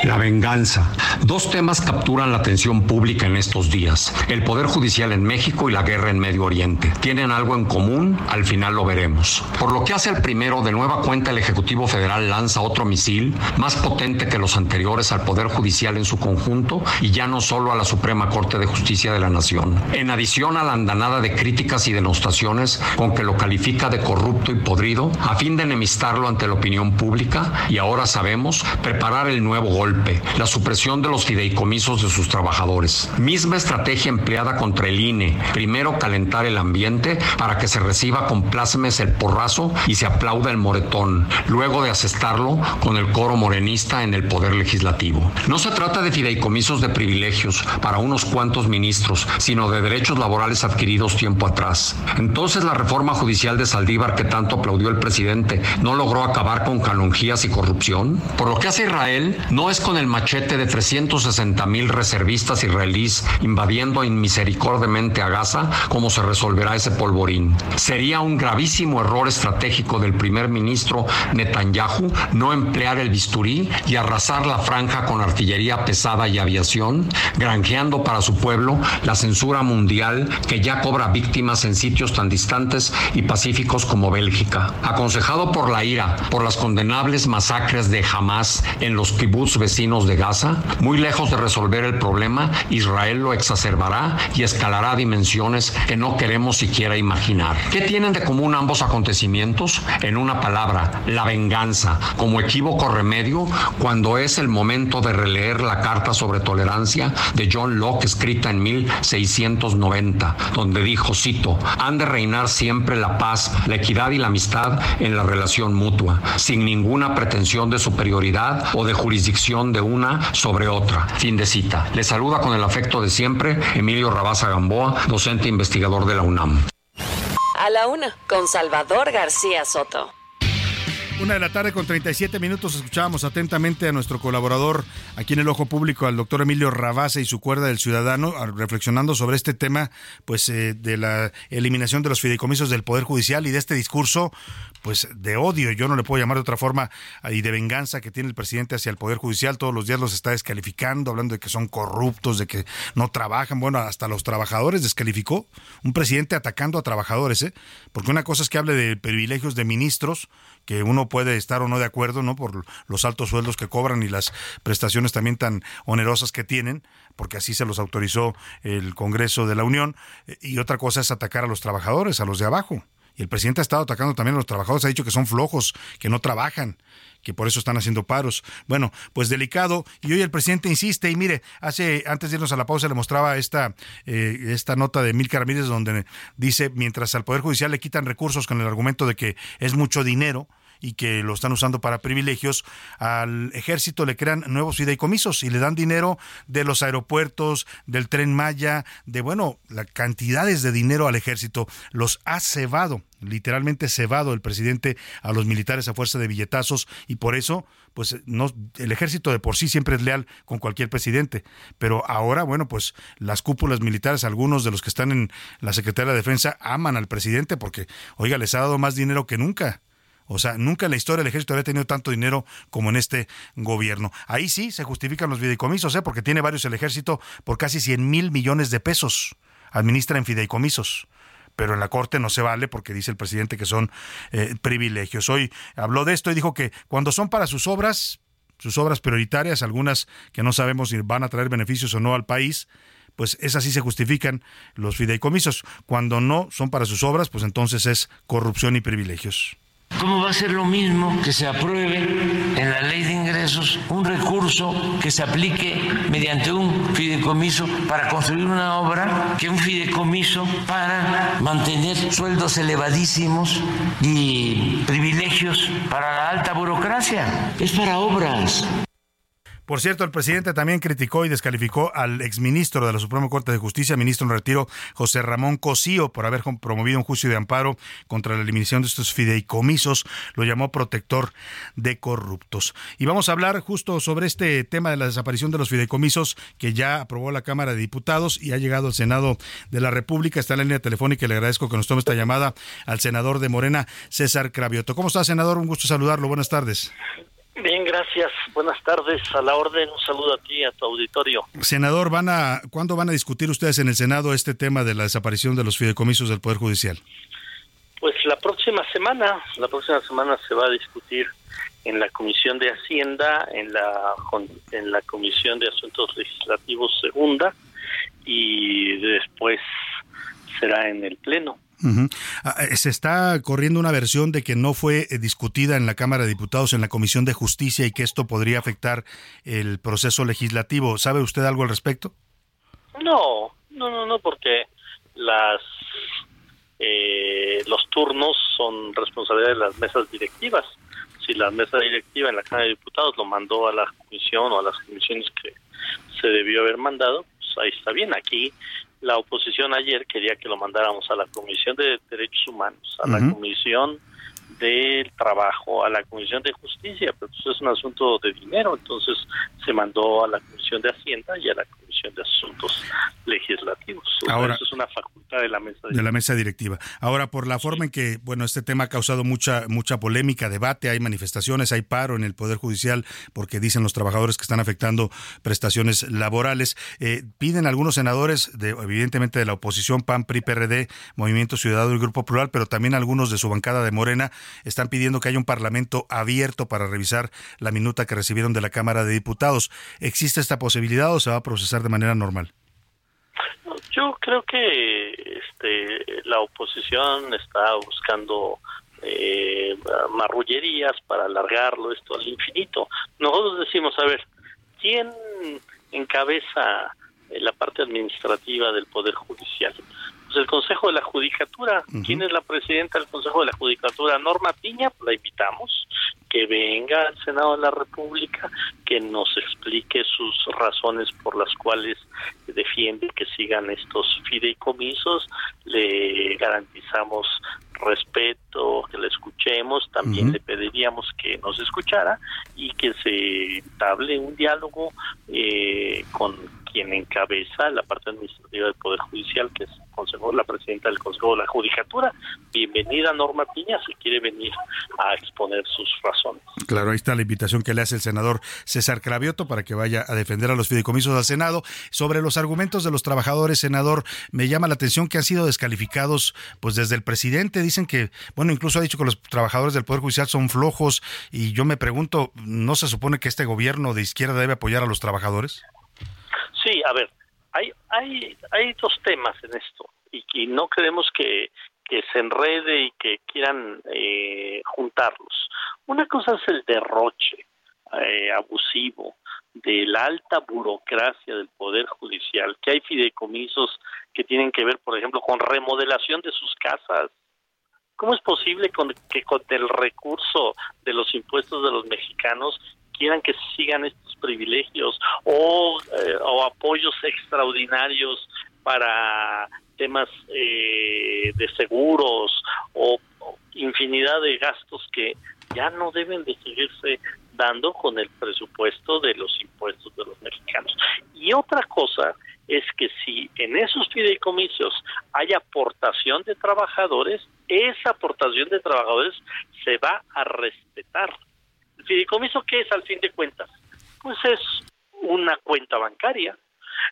La venganza. Dos temas capturan la atención pública en estos días. El Poder Judicial en México y la guerra en Medio Oriente. ¿Tienen algo en común? Al final lo veremos. Por lo que hace al primero, de nueva cuenta el Ejecutivo Federal lanza otro misil más potente que los anteriores al Poder Judicial en su conjunto y ya no solo a la Suprema Corte de Justicia de la Nación. En adición a la andanada de críticas y denostaciones con que lo califica de corrupto y podrido, a fin de enemistarlo ante la opinión pública y ahora sabemos preparar el nuevo golpe la supresión de los fideicomisos de sus trabajadores. Misma estrategia empleada contra el INE. Primero calentar el ambiente para que se reciba con plácemes el porrazo y se aplauda el moretón, luego de asestarlo con el coro morenista en el poder legislativo. No se trata de fideicomisos de privilegios para unos cuantos ministros, sino de derechos laborales adquiridos tiempo atrás. Entonces la reforma judicial de Saldívar que tanto aplaudió el presidente no logró acabar con canonjías y corrupción. Por lo que hace Israel, no es con el machete de 360 mil reservistas israelíes invadiendo inmisericordiamente a Gaza como se resolverá ese polvorín. Sería un gravísimo error estratégico del primer ministro Netanyahu no emplear el bisturí y arrasar la franja con artillería pesada y aviación, granjeando para su pueblo la censura mundial que ya cobra víctimas en sitios tan distantes y pacíficos como Bélgica. Aconsejado por la ira por las condenables masacres de Hamas en los kibbutz vecinos de Gaza, muy lejos de resolver el problema, Israel lo exacerbará y escalará dimensiones que no queremos siquiera imaginar. ¿Qué tienen de común ambos acontecimientos? En una palabra, la venganza, como equívoco remedio cuando es el momento de releer la Carta sobre Tolerancia de John Locke escrita en 1690, donde dijo, cito, han de reinar siempre la paz, la equidad y la amistad en la relación mutua, sin ninguna pretensión de superioridad o de jurisdicción de una sobre otra. Fin de cita. Le saluda con el afecto de siempre Emilio Rabaza Gamboa, docente investigador de la UNAM. A la una, con Salvador García Soto. Una de la tarde con 37 minutos escuchábamos atentamente a nuestro colaborador aquí en el Ojo Público, al doctor Emilio Rabasa y su cuerda del ciudadano, reflexionando sobre este tema pues eh, de la eliminación de los fideicomisos del Poder Judicial y de este discurso pues de odio, yo no le puedo llamar de otra forma, y de venganza que tiene el presidente hacia el Poder Judicial. Todos los días los está descalificando, hablando de que son corruptos, de que no trabajan. Bueno, hasta los trabajadores descalificó. Un presidente atacando a trabajadores, ¿eh? Porque una cosa es que hable de privilegios de ministros, que uno puede estar o no de acuerdo, ¿no? Por los altos sueldos que cobran y las prestaciones también tan onerosas que tienen, porque así se los autorizó el Congreso de la Unión. Y otra cosa es atacar a los trabajadores, a los de abajo. Y el presidente ha estado atacando también a los trabajadores, ha dicho que son flojos, que no trabajan, que por eso están haciendo paros. Bueno, pues delicado. Y hoy el presidente insiste, y mire, hace, antes de irnos a la pausa, le mostraba esta, eh, esta nota de Mil Ramírez, donde dice, mientras al Poder Judicial le quitan recursos con el argumento de que es mucho dinero, y que lo están usando para privilegios, al ejército le crean nuevos fideicomisos y le dan dinero de los aeropuertos, del tren Maya, de bueno, la cantidades de dinero al ejército, los ha cebado literalmente cebado el presidente a los militares a fuerza de billetazos y por eso pues no el ejército de por sí siempre es leal con cualquier presidente, pero ahora bueno, pues las cúpulas militares, algunos de los que están en la Secretaría de Defensa aman al presidente porque oiga, les ha dado más dinero que nunca. O sea, nunca en la historia el ejército había tenido tanto dinero como en este gobierno. Ahí sí se justifican los fideicomisos, ¿eh? porque tiene varios el ejército por casi 100 mil millones de pesos. Administra en fideicomisos pero en la Corte no se vale porque dice el presidente que son eh, privilegios. Hoy habló de esto y dijo que cuando son para sus obras, sus obras prioritarias, algunas que no sabemos si van a traer beneficios o no al país, pues esas sí se justifican los fideicomisos. Cuando no son para sus obras, pues entonces es corrupción y privilegios. ¿Cómo va a ser lo mismo que se apruebe en la ley de ingresos un recurso que se aplique mediante un fideicomiso para construir una obra que un fideicomiso para mantener sueldos elevadísimos y privilegios para la alta burocracia? Es para obras. Por cierto, el presidente también criticó y descalificó al exministro de la Suprema Corte de Justicia, ministro en retiro, José Ramón Cosío, por haber promovido un juicio de amparo contra la eliminación de estos fideicomisos. Lo llamó protector de corruptos. Y vamos a hablar justo sobre este tema de la desaparición de los fideicomisos que ya aprobó la Cámara de Diputados y ha llegado al Senado de la República. Está en la línea telefónica y le agradezco que nos tome esta llamada al senador de Morena, César Cravioto. ¿Cómo está, senador? Un gusto saludarlo. Buenas tardes. Bien, gracias. Buenas tardes. A la orden, un saludo a ti, a tu auditorio. Senador, van a, ¿cuándo van a discutir ustedes en el Senado este tema de la desaparición de los fideicomisos del Poder Judicial? Pues la próxima semana, la próxima semana se va a discutir en la Comisión de Hacienda, en la, en la Comisión de Asuntos Legislativos Segunda y después será en el Pleno. Ah, eh, se está corriendo una versión de que no fue eh, discutida en la Cámara de Diputados, en la Comisión de Justicia y que esto podría afectar el proceso legislativo. ¿Sabe usted algo al respecto? No, no, no, no, porque las eh, los turnos son responsabilidad de las mesas directivas. Si la mesa directiva en la Cámara de Diputados lo mandó a la comisión o a las comisiones que se debió haber mandado, pues ahí está bien. Aquí la oposición ayer quería que lo mandáramos a la Comisión de Derechos Humanos, a la Comisión del Trabajo, a la Comisión de Justicia, pero eso pues es un asunto de dinero, entonces se mandó a la Comisión de Hacienda y a la Comisión de Asuntos Legislativos. Ahora, eso es una facultad de la mesa directiva. de la mesa directiva. Ahora, por la forma en que, bueno, este tema ha causado mucha mucha polémica, debate, hay manifestaciones, hay paro en el Poder Judicial porque dicen los trabajadores que están afectando prestaciones laborales. Eh, piden algunos senadores, de, evidentemente de la oposición, PAN, PRI, PRD, Movimiento Ciudadano y Grupo Plural, pero también algunos de su bancada de Morena, están pidiendo que haya un parlamento abierto para revisar la minuta que recibieron de la Cámara de Diputados. ¿Existe esta posibilidad o se va a procesar de manera normal? Yo creo que este, la oposición está buscando eh, marrullerías para alargarlo esto al infinito. Nosotros decimos, a ver, ¿quién encabeza la parte administrativa del Poder Judicial? Pues el Consejo de la Judicatura. ¿Quién es la presidenta del Consejo de la Judicatura? Norma Piña, pues la invitamos que venga al Senado de la República, que nos explique sus razones por las cuales defiende que sigan estos fideicomisos, le garantizamos respeto, que le escuchemos, también le pediríamos que nos escuchara y que se entablé un diálogo eh, con quien encabeza la parte administrativa del Poder Judicial, que es consejo, la presidenta del Consejo de la Judicatura. Bienvenida Norma Piña, si quiere venir a exponer sus razones. Claro, ahí está la invitación que le hace el senador César Cravioto para que vaya a defender a los fideicomisos al Senado. Sobre los argumentos de los trabajadores, senador, me llama la atención que han sido descalificados pues desde el presidente. Dicen que, bueno, incluso ha dicho que los trabajadores del Poder Judicial son flojos y yo me pregunto, ¿no se supone que este gobierno de izquierda debe apoyar a los trabajadores? A ver, hay, hay, hay dos temas en esto y, no queremos que, que se enrede y que quieran eh, juntarlos. Una cosa es el derroche eh, abusivo de la alta burocracia del Poder Judicial, que hay fideicomisos que tienen que ver, por ejemplo, con remodelación de sus casas, ¿Cómo es posible con, que con el recurso de los impuestos de los mexicanos quieran que sigan estos privilegios o, eh, o apoyos extraordinarios para temas eh, de seguros o, o infinidad de gastos que ya no deben de seguirse dando con el presupuesto de los impuestos de los mexicanos. Y otra cosa es que si en esos fideicomisos hay aportación de trabajadores, esa aportación de trabajadores se va a respetar. ¿El fideicomiso qué es al fin de cuentas? Pues es una cuenta bancaria.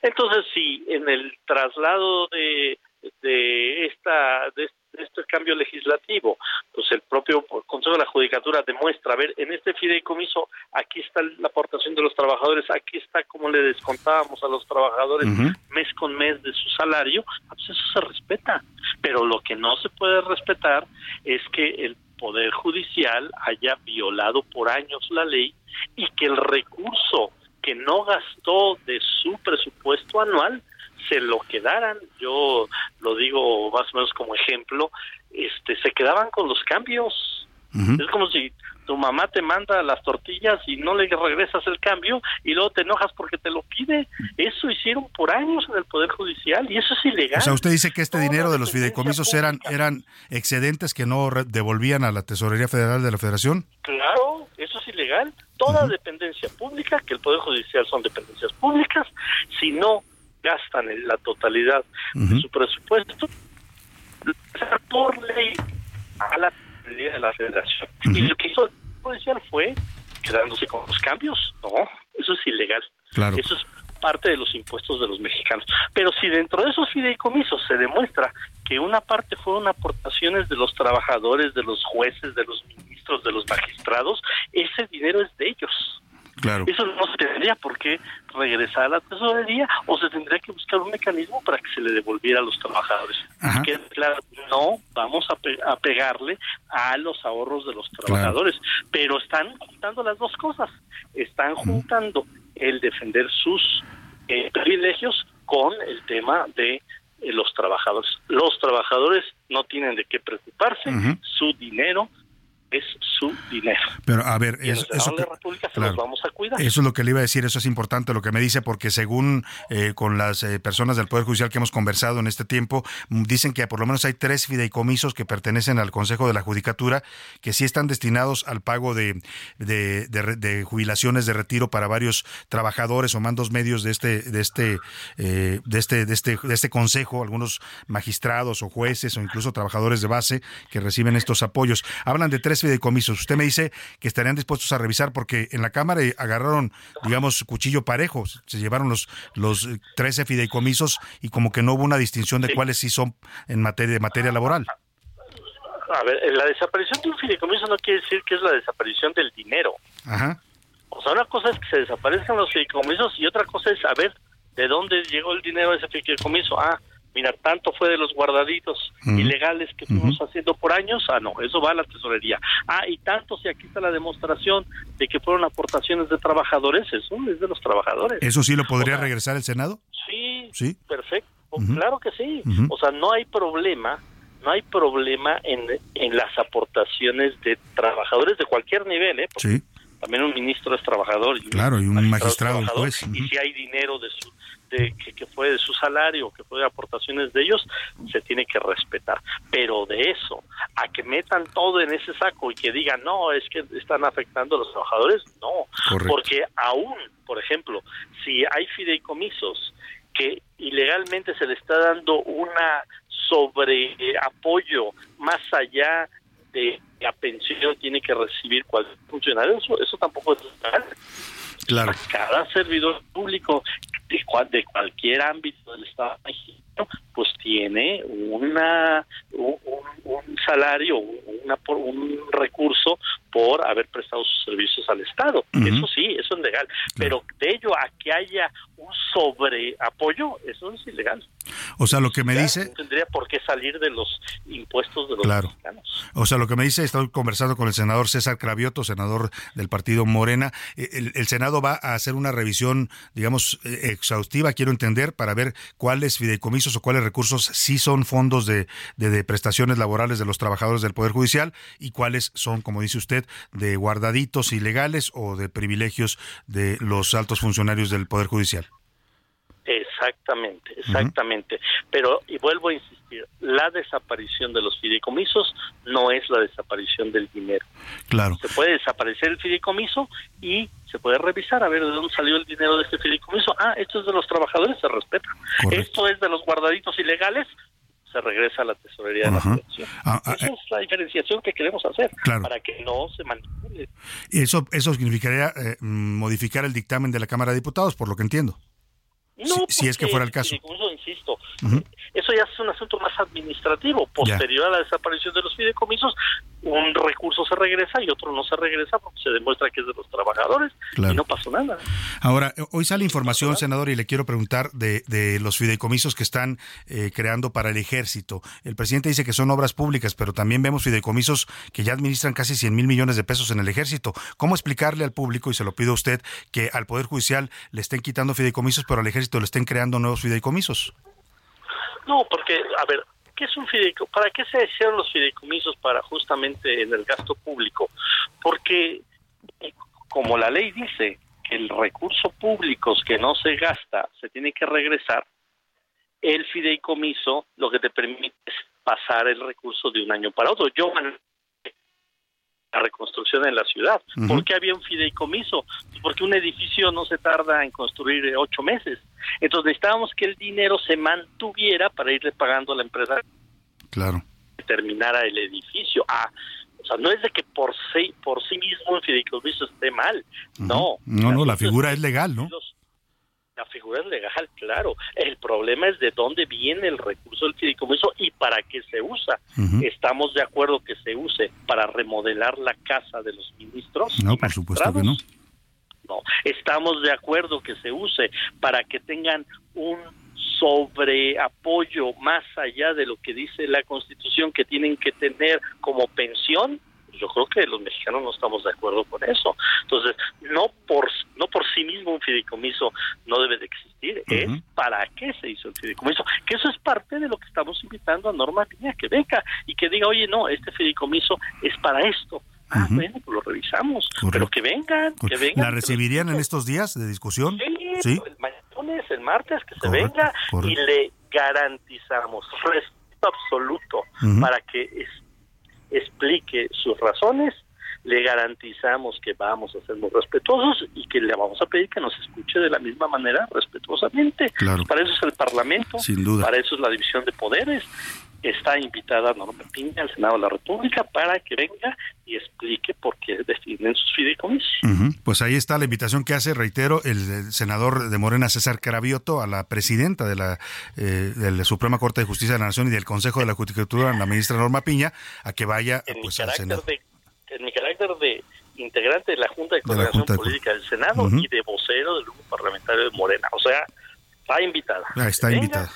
Entonces, si en el traslado de, de esta de este cambio legislativo, pues el propio Consejo de la Judicatura demuestra, a ver, en este fideicomiso aquí está la aportación de los trabajadores, aquí está como le descontábamos a los trabajadores mes con mes de su salario, pues eso se respeta. Pero lo que no se puede respetar es que el Poder Judicial haya violado por años la ley y que el recurso que no gastó de su presupuesto anual se lo quedaran, yo lo digo más o menos como ejemplo, este se quedaban con los cambios. Es como si tu mamá te manda las tortillas y no le regresas el cambio y luego te enojas porque te lo pide. Eso hicieron por años en el Poder Judicial y eso es ilegal. O sea, usted dice que este dinero de los fideicomisos eran, eran excedentes que no devolvían a la Tesorería Federal de la Federación. Claro, eso es ilegal. Toda dependencia pública, que el Poder Judicial son dependencias públicas, si no gastan en la totalidad de su presupuesto, por ley a la De la Federación. Y lo que hizo Judicial fue quedándose con los cambios. No, eso es ilegal. Claro. Eso es parte de los impuestos de los mexicanos. Pero si dentro de esos fideicomisos se demuestra que una parte fueron aportaciones de los trabajadores, de los jueces, de los ministros, de los magistrados, ese dinero es de ellos. Claro. Eso no se tendría por qué regresar a la tesorería o se tendría que buscar un mecanismo para que se le devolviera a los trabajadores. Ajá. Que claro, no vamos a, pe- a pegarle a los ahorros de los trabajadores, pero están juntando las dos cosas. Están juntando el defender sus eh, privilegios con el tema de eh, los trabajadores. Los trabajadores no tienen de qué preocuparse, su dinero es su dinero. Pero a ver, eso de que- la República se claro. los vamos a cuidar. Eso es lo que le iba a decir, eso es importante lo que me dice, porque según eh, con las eh, personas del Poder Judicial que hemos conversado en este tiempo, mm, dicen que por lo menos hay tres fideicomisos que pertenecen al Consejo de la Judicatura, que sí están destinados al pago de, de, de de jubilaciones de retiro para varios trabajadores o mandos medios de este, de este, eh, de este, de este, de este consejo, algunos magistrados o jueces o incluso trabajadores de base que reciben estos apoyos. Hablan de tres fideicomisos. Usted me dice que estarían dispuestos a revisar porque en la Cámara eh, agarraron, digamos, cuchillo parejo. Se llevaron los, los eh, 13 fideicomisos y como que no hubo una distinción de cuáles sí son en materia, de materia laboral. A ver, eh, la desaparición de un fideicomiso no quiere decir que es la desaparición del dinero. Ajá. O sea, una cosa es que se desaparezcan los fideicomisos y otra cosa es saber de dónde llegó el dinero de ese fideicomiso. Ah, mira, tanto fue de los guardaditos ilegales que fuimos haciendo por años. Ah, no, eso va a la tesorería. Ah, y tanto si aquí está la demostración de que fueron aportaciones de trabajadores, eso es de los trabajadores. ¿Eso sí lo podría regresar el Senado? Sí, Sí. perfecto. Claro que sí. O sea, no hay problema, no hay problema en, en las aportaciones de trabajadores de cualquier nivel, ¿eh? Porque Sí, También un ministro es trabajador. Y claro, y un magistrado, trabajador, juez. Y si hay dinero de su, de, que, que fue de su salario, que fue de aportaciones de ellos, se tiene que respetar. Pero de eso, a que metan todo en ese saco y que digan, no, es que están afectando a los trabajadores, no. Correcto. Porque aún, por ejemplo, si hay fideicomisos que ilegalmente se le está dando una sobre eh, apoyo más allá de la pensión tiene que recibir cualquier funcionario, eso, eso tampoco es legal. Claro. Cada servidor público de, cual- de cualquier ámbito del Estado mexicano, pues tiene una un, salario, una, por- un recurso por haber prestado sus servicios al Estado. Eso sí, eso es legal. Pero de ello a que haya un sobreapoyo, eso es ilegal. O sea, lo que me dice... No tendría por qué salir de los impuestos de los Claro. mexicanos. O sea, lo que me dice, estoy conversando con el senador César Cravioto, senador del partido Morena. Eh, El, el Senado va a hacer una revisión, digamos, eh, exhaustiva, quiero entender, para ver cuáles fideicomisos o cuáles recursos sí son fondos de, de- de prestaciones laborales de los trabajadores del Poder Judicial y cuáles son, como dice usted, de guardaditos ilegales o de privilegios de los altos funcionarios del Poder Judicial. Exactamente, exactamente. Pero, y vuelvo a insistir, la desaparición de los fideicomisos no es la desaparición del dinero. Claro. Se puede desaparecer el fideicomiso y se puede revisar a ver de dónde salió el dinero de este fideicomiso. Ah, esto es de los trabajadores, se respeta. Esto es de los guardaditos ilegales, se regresa a la tesorería de la. Ah, ah, Esa es la diferenciación que queremos hacer Claro. para que no se manipule. Eso, eso significaría eh, modificar el dictamen de la Cámara de Diputados, por lo que entiendo. No, Si- si es que fuera el caso. insisto. Eso ya es un asunto más administrativo. Posterior a la desaparición de los fideicomisos, un recurso se regresa y otro no se regresa porque se demuestra que es de los trabajadores Claro. y no pasó nada. Ahora, eh, hoy sale información, senador, y le quiero preguntar de, de los fideicomisos que están eh, creando para el ejército. El presidente dice que son obras públicas, pero también vemos fideicomisos que ya administran casi 100 mil millones de pesos en el ejército. ¿Cómo explicarle al público, y se lo pido a usted, que al Poder Judicial le estén quitando fideicomisos, pero al ejército le estén creando nuevos fideicomisos? No, porque, a ver, ¿qué es un fideicomiso? ¿Para qué se hicieron los fideicomisos? Para justamente en el gasto público. Porque, eh, como la ley dice, que el recurso público que no se gasta se tiene que regresar, el fideicomiso lo que te permite es pasar el recurso de un año para otro. Yo la reconstrucción en la ciudad. Ujú. ¿Por qué había un fideicomiso? Porque un edificio no se tarda en construir eh, ocho meses. Entonces necesitábamos que el dinero se mantuviera para irle pagando a la empresa Claro. que terminara el edificio. Ah, o sea, no es de que por sí, por sí mismo el fideicomiso esté mal. No. No, no, la figura es legal, ¿no? La figura es legal, claro. El problema es de dónde viene el recurso del fideicomiso y para qué se usa. Estamos de acuerdo que se use para remodelar la casa de los ministros. No, por supuesto que no. No, estamos de acuerdo que se use para que tengan un sobreapoyo más allá de lo que dice la Constitución que tienen que tener como pensión. Yo creo que los mexicanos no estamos de acuerdo con eso. Entonces, no por no por sí mismo un fideicomiso no debe de existir, es para qué se hizo el fideicomiso. Que eso es parte de lo que estamos invitando a Norma Piña, que venga y que diga, oye, no, este fideicomiso es para esto. Ah, bueno, pues lo revisamos. Pero que vengan, que vengan. ¿La recibirían en estos días de discusión? Sí. el mañana, el martes, que se Correcto, venga correcto. y le garantizamos respeto absoluto para que explique sus razones. Le garantizamos que vamos a ser muy respetuosos y que le vamos a pedir que nos escuche de la misma manera respetuosamente. Claro. Para eso es el Parlamento, Sin duda. para eso es la división de poderes. Está invitada Norma Piña al Senado de la República para que venga y explique por qué definen sus fideicomisos. Pues ahí está la invitación que hace, reitero, el, el senador de Morena, César Cravioto, a la presidenta de la, eh, de la Suprema Corte de Justicia de la Nación y del Consejo de la Judicatura, la ministra Norma Piña, a que vaya en pues, al Senado. de en mi carácter de integrante de la Junta de Coordinación Junta Política del Senado y de vocero del grupo parlamentario de Morena. O sea, está invitada. Ah, está invitada.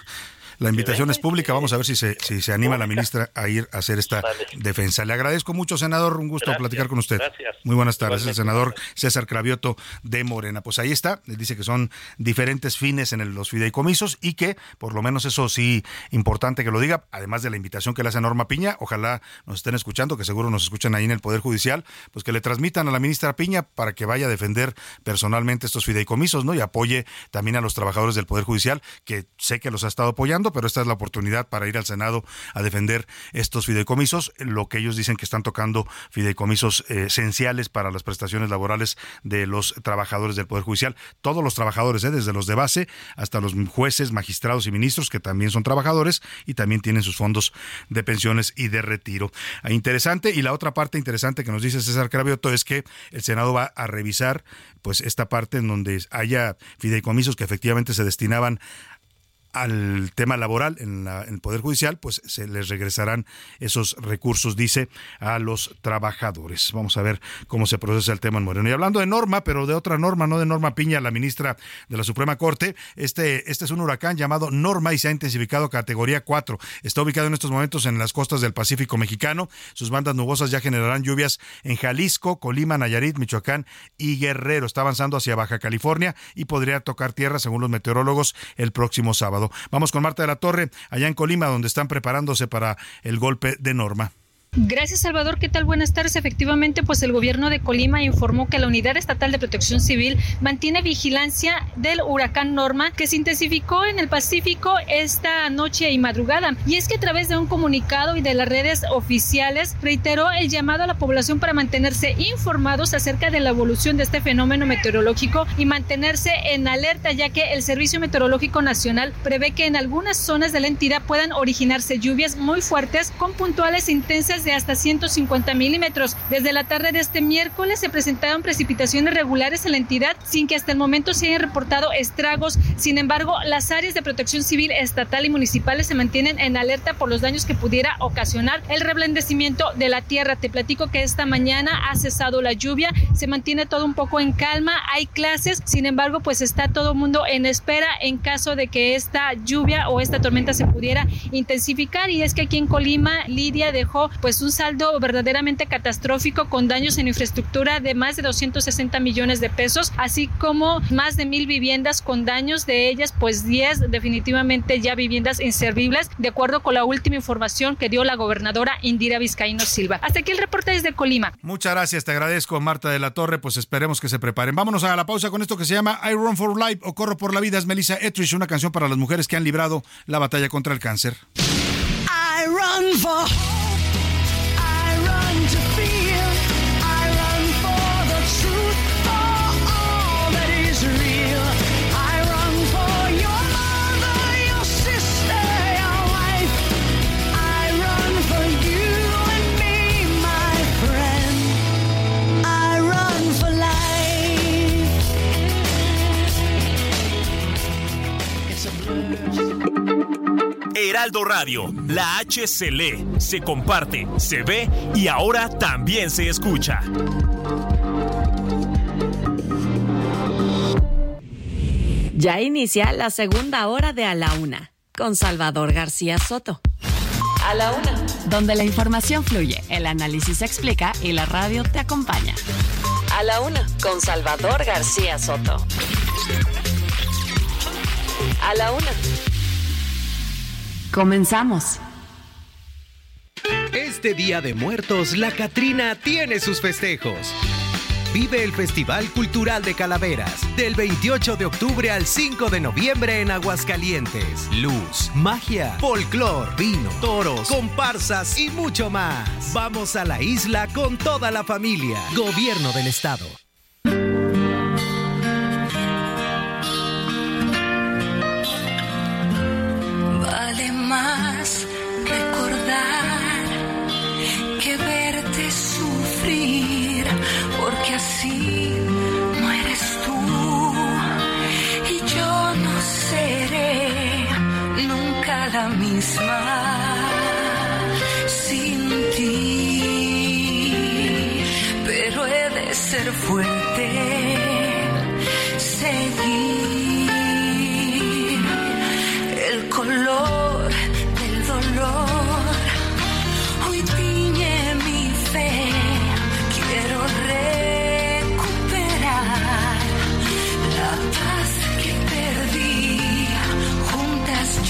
La invitación es pública, vamos a ver si se, si se anima la ministra a ir a hacer esta defensa. Le agradezco mucho, senador, un gusto Gracias, platicar con usted. gracias. Muy buenas tardes, el senador César Cravioto de Morena. Pues ahí está, él dice que son diferentes fines en el- los fideicomisos y que, por lo menos eso sí, importante que lo diga, además de la invitación que le hace Norma Piña, ojalá nos estén escuchando, que seguro nos escuchan ahí en el Poder Judicial, pues que le transmitan a la ministra Piña para que vaya a defender personalmente estos fideicomisos, ¿no? Y apoye también a los trabajadores del Poder Judicial, que sé que los ha estado apoyando, pero esta es la oportunidad para ir al Senado a defender estos fideicomisos, lo que ellos dicen que están tocando fideicomisos eh, esenciales para las prestaciones laborales de los trabajadores del Poder Judicial, todos los trabajadores, ¿eh? desde los de base hasta los jueces, magistrados y ministros, que también son trabajadores y también tienen sus fondos de pensiones y de retiro. Ah, Interesante, y la otra parte interesante que nos dice César Cravioto es que el Senado va a revisar pues esta parte en donde haya fideicomisos que efectivamente se destinaban al tema laboral en, el Poder Judicial, pues se les regresarán esos recursos, dice, a los trabajadores. Vamos a ver cómo se procesa el tema en Moreno. Y hablando de norma, pero de otra norma, no de Norma Piña, la ministra de la Suprema Corte, este, este es un huracán llamado Norma y se ha intensificado categoría 4. Está ubicado en estos momentos en las costas del Pacífico mexicano. Sus bandas nubosas ya generarán lluvias en Jalisco, Colima, Nayarit, Michoacán y Guerrero. Está avanzando hacia Baja California y podría tocar tierra, según los meteorólogos, el próximo sábado. Vamos con Marta de la Torre, allá en Colima, donde están preparándose para el golpe de Norma. Gracias, Salvador. ¿Qué tal? Buenas tardes. Efectivamente, pues el gobierno de Colima informó que la Unidad Estatal de Protección Civil mantiene vigilancia del huracán Norma que se intensificó en el Pacífico esta noche y madrugada. Y es que a través de un comunicado y de las redes oficiales reiteró el llamado a la población para mantenerse informados acerca de la evolución de este fenómeno meteorológico y mantenerse en alerta, ya que el Servicio Meteorológico Nacional prevé que en algunas zonas de la entidad puedan originarse lluvias muy fuertes con puntuales intensas de hasta 150 milímetros. Desde la tarde de este miércoles se presentaron precipitaciones regulares en la entidad sin que hasta el momento se hayan reportado estragos. Sin embargo, las áreas de protección civil estatal y municipales se mantienen en alerta por los daños que pudiera ocasionar el reblandecimiento de la tierra. Te platico que esta mañana ha cesado la lluvia, se mantiene todo un poco en calma, hay clases, sin embargo, pues está todo el mundo en espera en caso de que esta lluvia o esta tormenta se pudiera intensificar. Y es que aquí en Colima, Lidia dejó pues pues un saldo verdaderamente catastrófico con daños en infraestructura de más de 260 millones de pesos, así como más de mil viviendas con daños, de ellas pues 10 definitivamente ya viviendas inservibles, de acuerdo con la última información que dio la gobernadora Indira Vizcaíno Silva. Hasta aquí el reporte desde Colima. Muchas gracias, te agradezco Marta de la Torre, pues esperemos que se preparen. Vámonos a la pausa con esto que se llama I Run for Life o Corro por la Vida, es Melissa Etrich, una canción para las mujeres que han librado la batalla contra el cáncer. I run for Heraldo Radio, la H se lee, se comparte, se ve y ahora también se escucha. Ya inicia la segunda hora de A la Una con Salvador García Soto. A la Una, donde la información fluye, el análisis se explica y la radio te acompaña. A la Una con Salvador García Soto. A la Una Comenzamos. Este Día de Muertos, la Catrina tiene sus festejos. Vive el Festival Cultural de Calaveras del 28 de octubre al 5 de noviembre en Aguascalientes. Luz, magia, folclor, vino, toros, comparsas y mucho más. Vamos a la isla con toda la familia. Gobierno del Estado. Más recordar que verte sufrir, porque así no eres tú. Y yo no seré nunca la misma sin ti, pero he de ser fuerte,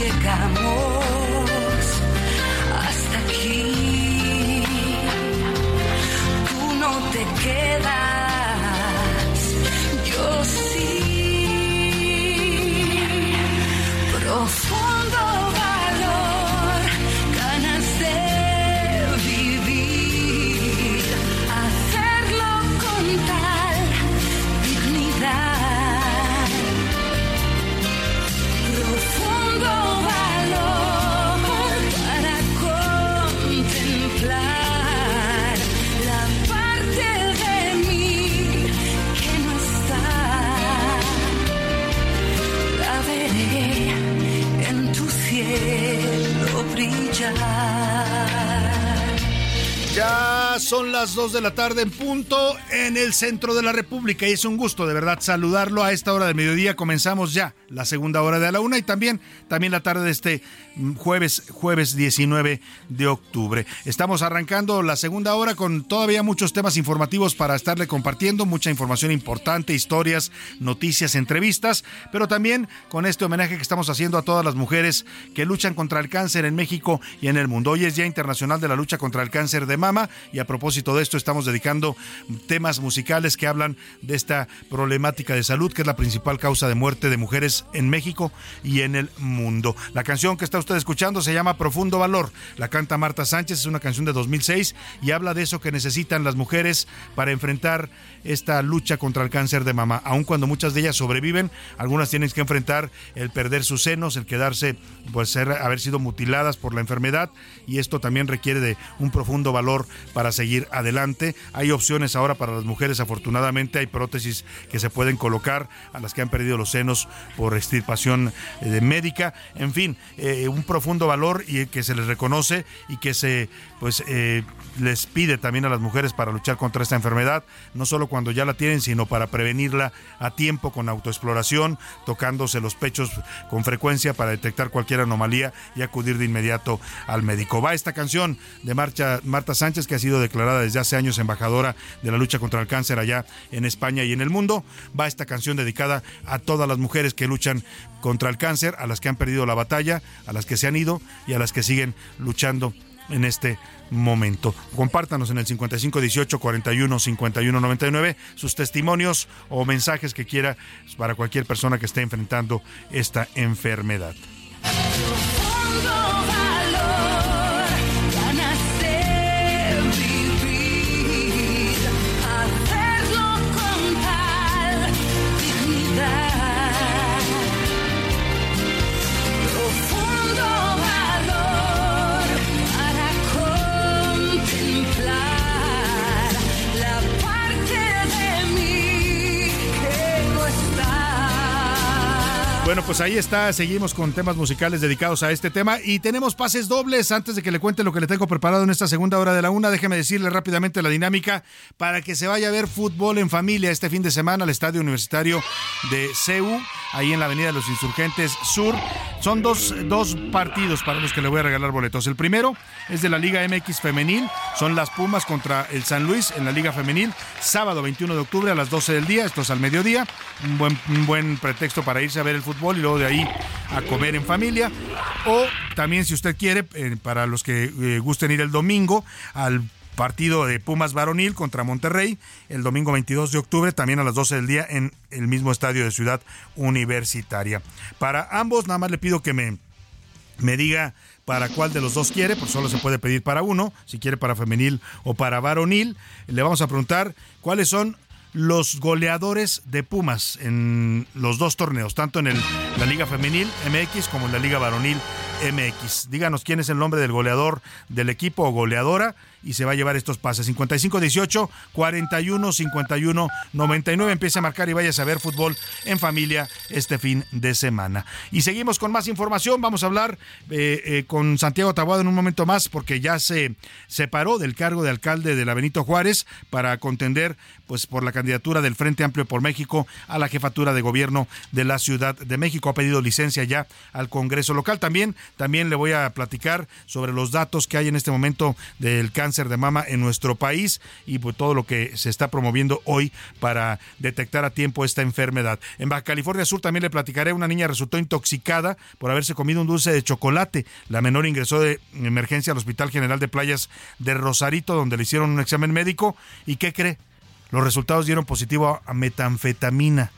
llegamos Ya son las 2 de la tarde en punto en el centro de la República y es un gusto de verdad saludarlo a esta hora del mediodía. Comenzamos ya la segunda hora de a la una y también, también la tarde de este jueves, jueves 19 de octubre. Estamos arrancando la segunda hora con todavía muchos temas informativos para estarle compartiendo, mucha información importante, historias, noticias, entrevistas, pero también con este homenaje que estamos haciendo a todas las mujeres que luchan contra el cáncer en México y en el mundo. Hoy es Día Internacional de la Lucha contra el Cáncer de Mama y a propósito de esto estamos dedicando temas musicales que hablan de esta problemática de salud que es la principal causa de muerte de mujeres en México y en el mundo. La canción que está usted escuchando se llama Profundo Valor. La canta Marta Sánchez, es una canción de 2006 y habla de eso que necesitan las mujeres para enfrentar esta lucha contra el cáncer de mama. Aun cuando muchas de ellas sobreviven, algunas tienen que enfrentar el perder sus senos, el quedarse, pues ser, haber sido mutiladas por la enfermedad y esto también requiere de un profundo valor para seguir adelante. Hay opciones ahora para las mujeres, afortunadamente hay prótesis que se pueden colocar a las que han perdido los senos por extirpación eh, médica. En fin, eh, un profundo valor y que se les reconoce y que se pues eh, les pide también a las mujeres para luchar contra esta enfermedad, no solo cuando ya la tienen, sino para prevenirla a tiempo con autoexploración, tocándose los pechos con frecuencia para detectar cualquier anomalía y acudir de inmediato al médico. Va esta canción de Marcha, Marta Sánchez, que ha sido declarada desde hace años embajadora de la lucha contra el cáncer allá en España y en el mundo. Va esta canción dedicada a todas las mujeres que luchan contra el cáncer, a las que han perdido la batalla, a las que se han ido y a las que siguen luchando en este momento. Compártanos en el 5518 41 51 99 sus testimonios o mensajes que quiera para cualquier persona que esté enfrentando esta enfermedad. Bueno, pues ahí está, seguimos con temas musicales dedicados a este tema y tenemos pases dobles. Antes de que le cuente lo que le tengo preparado en esta segunda hora de la una, déjeme decirle rápidamente la dinámica para que se vaya a ver fútbol en familia este fin de semana al Estadio Universitario de CEU, ahí en la Avenida de los Insurgentes Sur. Son dos, dos partidos para los que le voy a regalar boletos. El primero es de la Liga MX Femenil, son las Pumas contra el San Luis en la Liga Femenil, sábado 21 de octubre a las 12 del día, esto es al mediodía, un buen, un buen pretexto para irse a ver el fútbol y luego de ahí a comer en familia. O también, si usted quiere, eh, para los que eh, gusten ir el domingo al partido de Pumas Varonil contra Monterrey, el domingo 22 de octubre, también a las 12 del día en el mismo estadio de Ciudad Universitaria. Para ambos, nada más le pido que me, me diga para cuál de los dos quiere, pues solo se puede pedir para uno, si quiere para femenil o para varonil. Le vamos a preguntar cuáles son los goleadores de Pumas en los dos torneos, tanto en el, la Liga Femenil MX como en la Liga Varonil MX. Díganos quién es el nombre del goleador del equipo o goleadora y se va a llevar estos pases. 55-18, 41-51, 99. Empiece a marcar y vayas a ver fútbol en familia este fin de semana. Y seguimos con más información. Vamos a hablar eh, eh, con Santiago Taboado en un momento más porque ya se separó del cargo de alcalde de la Benito Juárez para contender pues por la candidatura del Frente Amplio por México a la jefatura de gobierno de la Ciudad de México. Ha pedido licencia ya al Congreso local. También, también le voy a platicar sobre los datos que hay en este momento del cáncer de mama en nuestro país y pues, todo lo que se está promoviendo hoy para detectar a tiempo esta enfermedad. En Baja California Sur también le platicaré, una niña resultó intoxicada por haberse comido un dulce de chocolate. La menor ingresó de emergencia al Hospital General de Playas de Rosarito, donde le hicieron un examen médico. ¿Y qué cree? Los resultados dieron positivo a metanfetamina.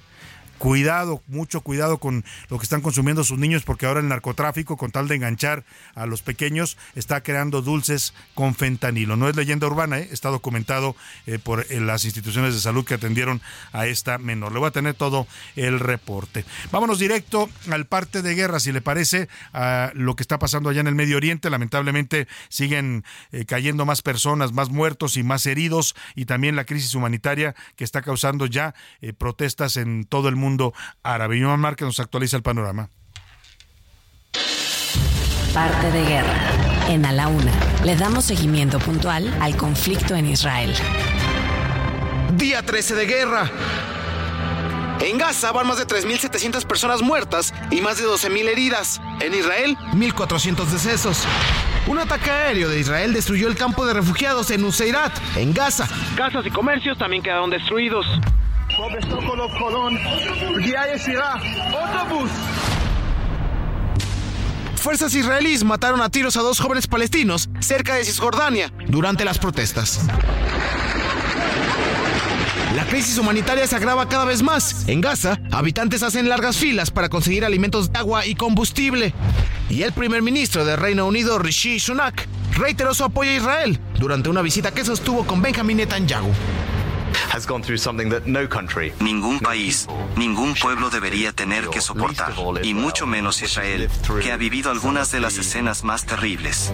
Cuidado, mucho cuidado con lo que están consumiendo sus niños porque ahora el narcotráfico, con tal de enganchar a los pequeños, está creando dulces con fentanilo. No es leyenda urbana, ¿eh? está documentado eh, por eh, las instituciones de salud que atendieron a esta menor. Le voy a tener todo el reporte. Vámonos directo al parte de guerra, si le parece, a lo que está pasando allá en el Medio Oriente. Lamentablemente siguen cayendo más personas, más muertos y más heridos y también la crisis humanitaria que está causando ya protestas en todo el mundo árabe. Iván Márquez nos actualiza el panorama. Parte de guerra. En A la Una, le damos seguimiento puntual al conflicto en Israel. Día 13 de guerra. En Gaza van más de 3.700 personas muertas y más de 12.000 heridas. En Israel, 1.400 decesos. Un ataque aéreo de Israel destruyó el campo de refugiados en Useirat, en Gaza. Casas y comercios también quedaron destruidos. Fuerzas israelíes mataron a tiros a dos jóvenes palestinos cerca de Cisjordania durante las protestas. La crisis humanitaria se agrava cada vez más. En Gaza, habitantes hacen largas filas para conseguir alimentos de agua y combustible. Y el primer ministro del Reino Unido, Rishi Sunak, reiteró su apoyo a Israel durante una visita que sostuvo con Benjamin Netanyahu. Ningún país, ningún pueblo debería tener que soportar, y mucho menos Israel, que ha vivido algunas de las escenas más terribles.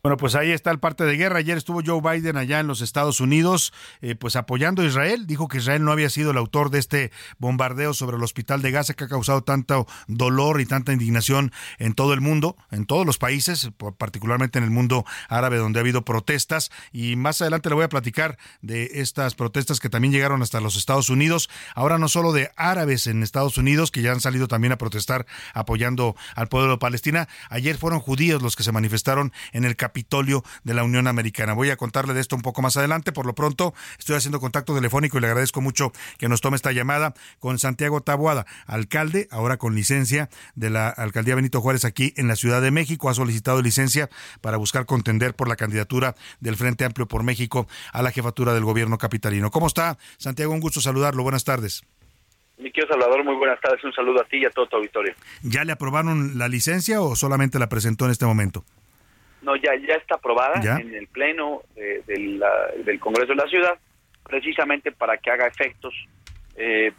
Bueno, pues ahí está el parte de guerra. Ayer estuvo Joe Biden allá en los Estados Unidos, eh, pues apoyando a Israel. Dijo que Israel no había sido el autor de este bombardeo sobre el hospital de Gaza que ha causado tanto dolor y tanta indignación en todo el mundo, en todos los países, particularmente en el mundo árabe donde ha habido protestas. Y más adelante le voy a platicar de estas protestas que también llegaron hasta los Estados Unidos. Ahora no solo de árabes en Estados Unidos, que ya han salido también a protestar apoyando al pueblo de Palestina. Ayer fueron judíos los que se manifestaron en el Capitolio de la Unión Americana. Voy a contarle de esto un poco más adelante. Por lo pronto, estoy haciendo contacto telefónico y le agradezco mucho que nos tome esta llamada con Santiago Taboada, alcalde, ahora con licencia de la alcaldía Benito Juárez aquí en la Ciudad de México. Ha solicitado licencia para buscar contender por la candidatura del Frente Amplio por México a la jefatura del gobierno capitalino. ¿Cómo está, Santiago? Un gusto saludarlo. Buenas tardes. Mi querido Salvador, muy buenas tardes. Un saludo a ti y a todo tu auditorio. ¿Ya le aprobaron la licencia o solamente la presentó en este momento? No, ya, ya está aprobada ¿Ya? en el Pleno de- de la- del Congreso de la Ciudad, precisamente para que haga efectos eh,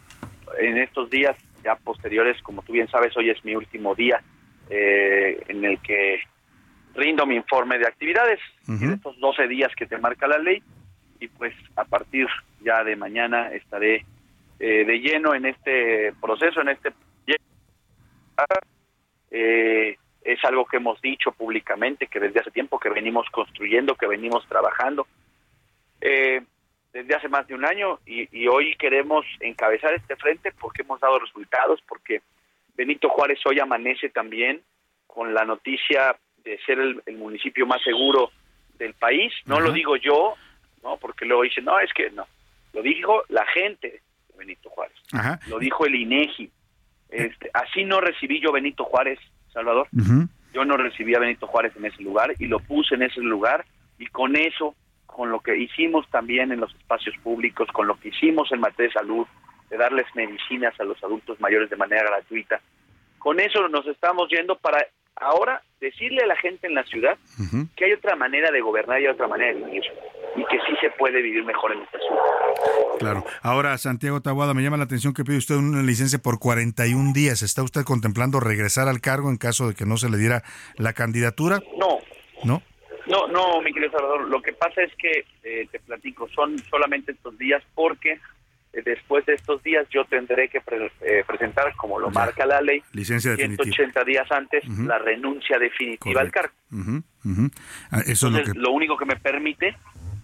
en estos días ya posteriores. Como tú bien sabes, hoy es mi último día eh, en el que rindo mi informe de actividades, en estos 12 días que te marca la ley, y pues a partir ya de mañana estaré eh, de lleno en este proceso, en este eh, es algo que hemos dicho públicamente, que desde hace tiempo que venimos construyendo, que venimos trabajando, eh, desde hace más de un año, y, y hoy queremos encabezar este frente porque hemos dado resultados, porque Benito Juárez hoy amanece también con la noticia de ser el, el municipio más seguro del país. No lo digo yo, no, porque luego dicen, no, es que no. Lo dijo la gente de Benito Juárez. Lo dijo el INEGI. Este, así no recibí yo Benito Juárez, Salvador. Yo no recibí a Benito Juárez en ese lugar y lo puse en ese lugar y con eso, con lo que hicimos también en los espacios públicos, con lo que hicimos en materia de salud, de darles medicinas a los adultos mayores de manera gratuita, con eso nos estamos yendo para ahora decirle a la gente en la ciudad que hay otra manera de gobernar y hay otra manera de vivir y que sí se puede vivir mejor en esta ciudad. Claro. Ahora, Santiago Tabuada, me llama la atención que pide usted una licencia por 41 días. ¿Está usted contemplando regresar al cargo en caso de que no se le diera la candidatura? No, ¿No? No, no, mi querido Salvador, lo que pasa es que, eh, te platico, son solamente estos días porque eh, después de estos días yo tendré que pre- eh, presentar, como lo marca la ley, Licencia definitiva. 180 días antes la renuncia definitiva al cargo. Ah, Eso es lo Entonces, que... lo único que me permite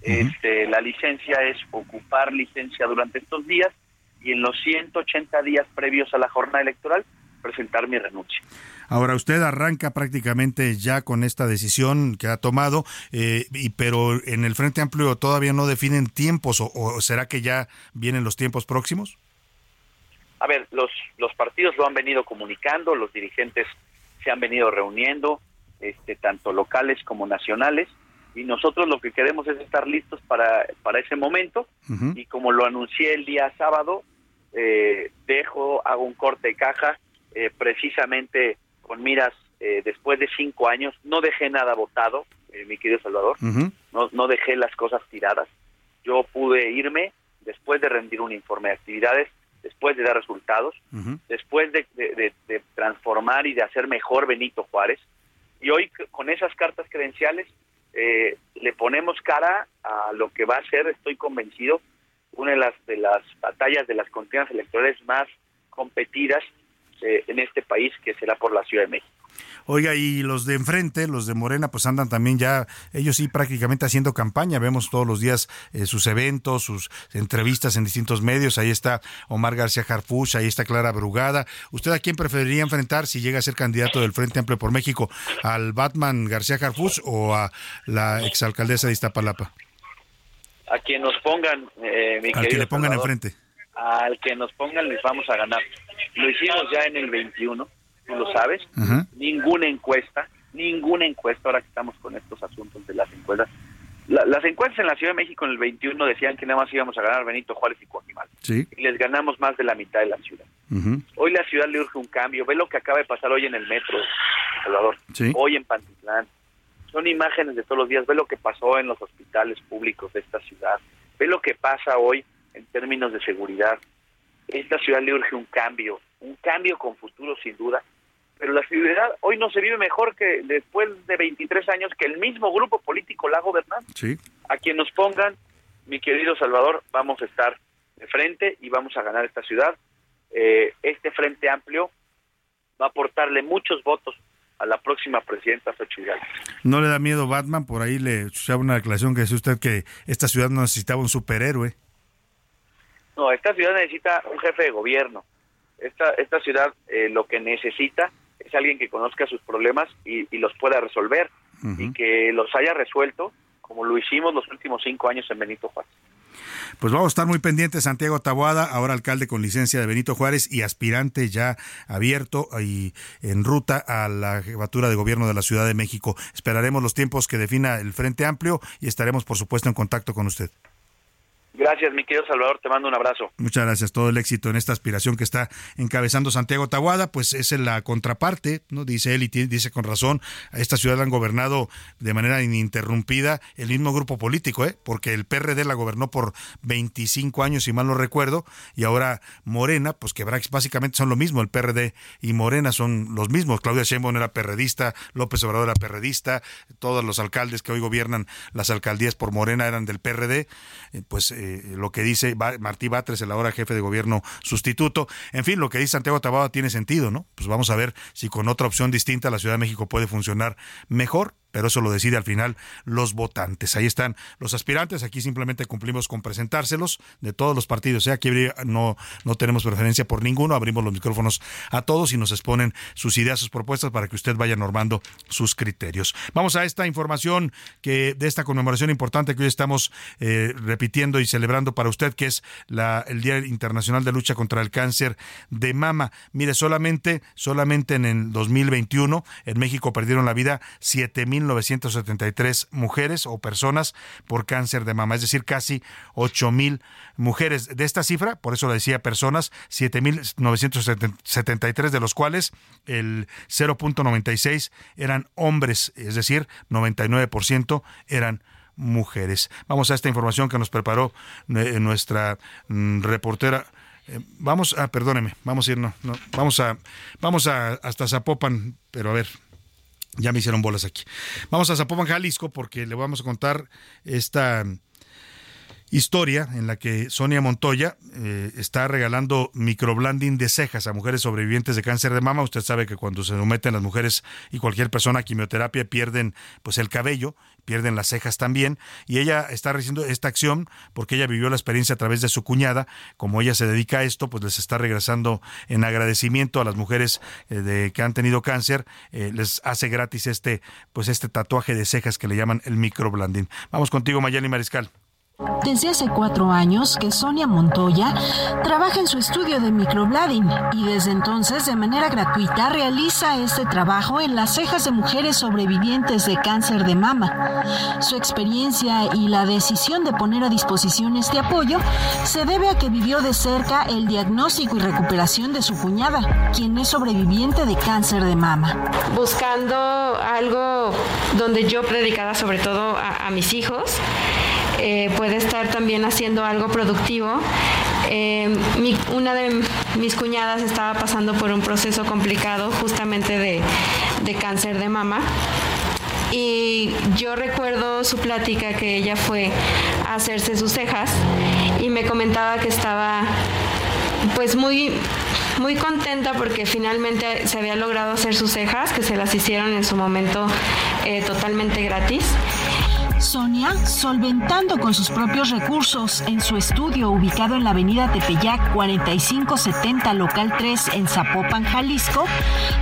este, la licencia es ocupar licencia durante estos días y en los 180 días previos a la jornada electoral presentar mi renuncia. Ahora usted arranca prácticamente ya con esta decisión que ha tomado, eh, y, pero en el Frente Amplio todavía no definen tiempos, o, o será que ya vienen los tiempos próximos? A ver, los, los partidos lo han venido comunicando, los dirigentes se han venido reuniendo, este, tanto locales como nacionales, y nosotros lo que queremos es estar listos para, para ese momento, y como lo anuncié el día sábado, eh, dejo, hago un corte de caja, eh, precisamente con miras, eh, después de cinco años, no dejé nada votado, eh, mi querido Salvador, no, no dejé las cosas tiradas. Yo pude irme después de rendir un informe de actividades, después de dar resultados, después de, de- de- de transformar y de hacer mejor Benito Juárez. Y hoy con esas cartas credenciales eh, le ponemos cara a lo que va a ser, estoy convencido, una de las, de las batallas de las contiendas electorales más competidas eh, en este país, que será por la Ciudad de México. Oiga, y los de enfrente, los de Morena, pues andan también ya, ellos sí prácticamente haciendo campaña. Vemos todos los días eh, sus eventos, sus entrevistas en distintos medios. Ahí está Omar García Harfuch, ahí está Clara Brugada. ¿Usted a quién preferiría enfrentar si llega a ser candidato del Frente Amplio por México? ¿Al Batman García Harfuch o a la exalcaldesa de Iztapalapa? A quien nos pongan, eh, mi Al que le pongan Salvador, enfrente. Al que nos pongan les vamos a ganar. Lo hicimos ya en el 21, tú lo sabes. Ninguna encuesta, ninguna encuesta, ahora que estamos con estos asuntos de las encuestas. La- las encuestas en la Ciudad de México en el 21 decían que nada más íbamos a ganar Benito Juárez y Coajimal. Sí. Y les ganamos más de la mitad de la ciudad. Hoy la ciudad le urge un cambio. Ve lo que acaba de pasar hoy en el metro, Salvador. Sí. Hoy en Pantitlán. Son imágenes de todos los días. Ve lo que pasó en los hospitales públicos de esta ciudad. Ve lo que pasa hoy en términos de seguridad. Esta ciudad le urge un cambio, un cambio con futuro sin duda. Pero la ciudad hoy no se vive mejor que después de 23 años que el mismo grupo político la ha gobernado. Sí. A quien nos pongan, mi querido Salvador, vamos a estar de frente y vamos a ganar esta ciudad. Eh, este frente amplio va a aportarle muchos votos a la próxima presidenta Xochitl. ¿No le da miedo Batman? Por ahí le escuchaba una declaración que decía usted que esta ciudad no necesitaba un superhéroe. No, esta ciudad necesita un jefe de gobierno. Esta, esta ciudad eh, lo que necesita es alguien que conozca sus problemas y, y los pueda resolver y que los haya resuelto como lo hicimos los últimos cinco años en Benito Juárez. Pues vamos a estar muy pendientes. Santiago Taboada, ahora alcalde con licencia de Benito Juárez y aspirante ya abierto y en ruta a la jefatura de gobierno de la Ciudad de México. Esperaremos los tiempos que defina el Frente Amplio y estaremos, por supuesto, en contacto con usted. Gracias, mi querido Salvador, te mando un abrazo. Muchas gracias, todo el éxito en esta aspiración que está encabezando Santiago Tahuada, pues es la contraparte, ¿no? Dice él y tiene- dice con razón, a esta ciudad la han gobernado de manera ininterrumpida el mismo grupo político, ¿eh? Porque el PRD la gobernó por 25 años, si mal no recuerdo, y ahora Morena, pues que básicamente son lo mismo, el PRD y Morena son los mismos. Claudia Sheinbaum era perredista, López Obrador era perredista, todos los alcaldes que hoy gobiernan las alcaldías por Morena eran del PRD, eh, pues eh, lo que dice Martí Batres, el ahora jefe de gobierno sustituto, en fin, lo que dice Santiago Taboada tiene sentido, ¿no? Pues vamos a ver si con otra opción distinta la Ciudad de México puede funcionar mejor pero eso lo decide al final los votantes. Ahí están los aspirantes, aquí simplemente cumplimos con presentárselos de todos los partidos. ¿eh? Aquí no, no tenemos preferencia por ninguno, abrimos los micrófonos a todos y nos exponen sus ideas, sus propuestas para que usted vaya normando sus criterios. Vamos a esta información que de esta conmemoración importante que hoy estamos eh, repitiendo y celebrando para usted, que es la, el Día Internacional de Lucha contra el Cáncer de Mama. Mire, solamente, solamente en el 2021 en México perdieron la vida 7.973 mujeres o personas por cáncer de mama, es decir, casi 8.000 mujeres. De esta cifra, por eso le decía personas, 7.973 de los cuales el 0.96 eran hombres, es decir, 99% eran mujeres. Vamos a esta información que nos preparó eh, nuestra mm, reportera. Eh, vamos a, perdóneme, vamos a ir, no, no, vamos a, vamos a hasta Zapopan, pero a ver, ya me hicieron bolas aquí. Vamos a Zapopan, Jalisco, porque le vamos a contar esta historia en la que Sonia Montoya eh, está regalando microblending de cejas a mujeres sobrevivientes de cáncer de mama. Usted sabe que cuando se someten las mujeres y cualquier persona a quimioterapia pierden pues el cabello, pierden las cejas también y ella está haciendo esta acción porque ella vivió la experiencia a través de su cuñada, como ella se dedica a esto, pues les está regresando en agradecimiento a las mujeres eh, de que han tenido cáncer, eh, les hace gratis este pues este tatuaje de cejas que le llaman el microblending. Vamos contigo Mayeli Mariscal. Desde hace cuatro años que Sonia Montoya trabaja en su estudio de microblading y desde entonces de manera gratuita realiza este trabajo en las cejas de mujeres sobrevivientes de cáncer de mama. Su experiencia y la decisión de poner a disposición este apoyo se debe a que vivió de cerca el diagnóstico y recuperación de su cuñada, quien es sobreviviente de cáncer de mama. buscando algo donde yo predicara sobre todo a, a mis hijos, eh, puede estar también haciendo algo productivo. Eh, una de mis cuñadas estaba pasando por un proceso complicado justamente de, de cáncer de mama. Y yo recuerdo su plática que ella fue a hacerse sus cejas y me comentaba que estaba pues muy, muy contenta porque finalmente se había logrado hacer sus cejas, que se las hicieron en su momento eh, totalmente gratis. Sonia, solventando con sus propios recursos en su estudio ubicado en la avenida Tepeyac 4570 local 3 en Zapopan, Jalisco,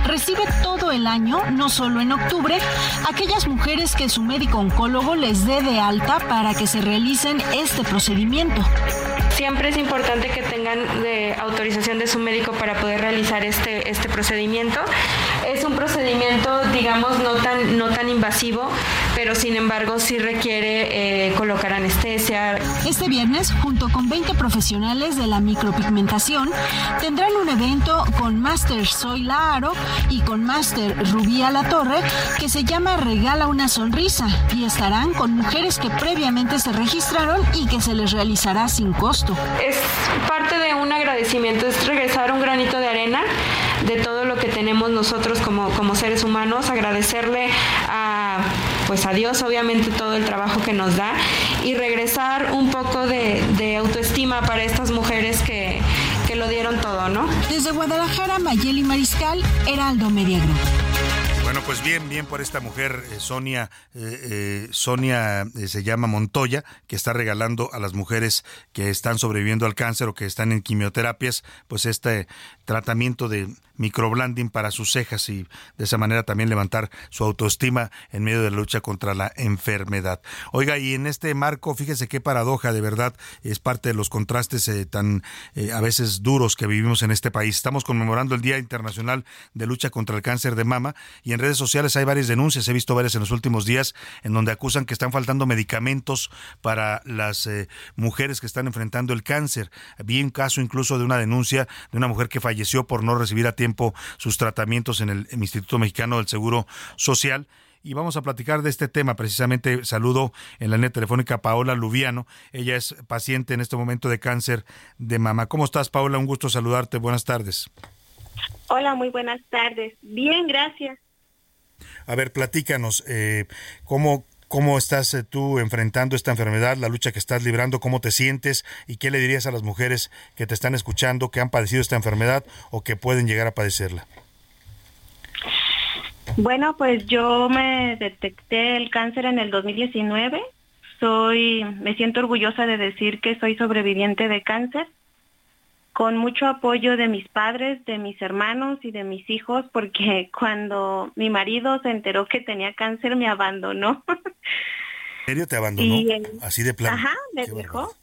recibe todo el año, no solo en octubre, aquellas mujeres que su médico oncólogo les dé de alta para que se realicen este procedimiento. Siempre es importante que tengan de autorización de su médico para poder realizar este, este procedimiento. Es un procedimiento, digamos, no tan, no tan invasivo, pero sin embargo sí requiere eh, colocar anestesia. Este viernes, junto con 20 profesionales de la micropigmentación, tendrán un evento con Master Soy Laaro y con Master Rubí a la Torre que se llama Regala una sonrisa y estarán con mujeres que previamente se registraron y que se les realizará sin costo. Es parte de un agradecimiento, es regresar un granito de arena de todo lo que tenemos nosotros como, como seres humanos, agradecerle a pues a Dios obviamente todo el trabajo que nos da y regresar un poco de, de autoestima para estas mujeres que, que lo dieron todo, ¿no? Desde Guadalajara, Mayeli Mariscal, Heraldo Media. Bueno, pues bien, bien por esta mujer, eh, Sonia, eh, eh, Sonia eh, se llama Montoya, que está regalando a las mujeres que están sobreviviendo al cáncer o que están en quimioterapias, pues este tratamiento de microblending para sus cejas y de esa manera también levantar su autoestima en medio de la lucha contra la enfermedad. Oiga, y en este marco, fíjese qué paradoja, de verdad, es parte de los contrastes eh, tan eh, a veces duros que vivimos en este país. Estamos conmemorando el Día Internacional de Lucha contra el Cáncer de Mama y en redes sociales hay varias denuncias, he visto varias en los últimos días, en donde acusan que están faltando medicamentos para las eh, mujeres que están enfrentando el cáncer. Vi un caso incluso de una denuncia de una mujer que falleció por no recibir a tiempo sus tratamientos en el Instituto Mexicano del Seguro Social y vamos a platicar de este tema. Precisamente saludo en la línea telefónica a Paola Lubiano. Ella es paciente en este momento de cáncer de mama. ¿Cómo estás, Paola? Un gusto saludarte. Buenas tardes. Hola, muy buenas tardes. Bien, gracias. A ver, platícanos, eh, ¿cómo, ¿cómo estás eh, tú enfrentando esta enfermedad, la lucha que estás librando, cómo te sientes y qué le dirías a las mujeres que te están escuchando, que han padecido esta enfermedad o que pueden llegar a padecerla? Bueno, pues yo me detecté el cáncer en el 2019. Soy, me siento orgullosa de decir que soy sobreviviente de cáncer, con mucho apoyo de mis padres, de mis hermanos y de mis hijos, porque [LAUGHS] cuando mi marido se enteró que tenía cáncer me abandonó. [LAUGHS] ¿En serio te abandonó? Y, Así de plano. Ajá, me dejó.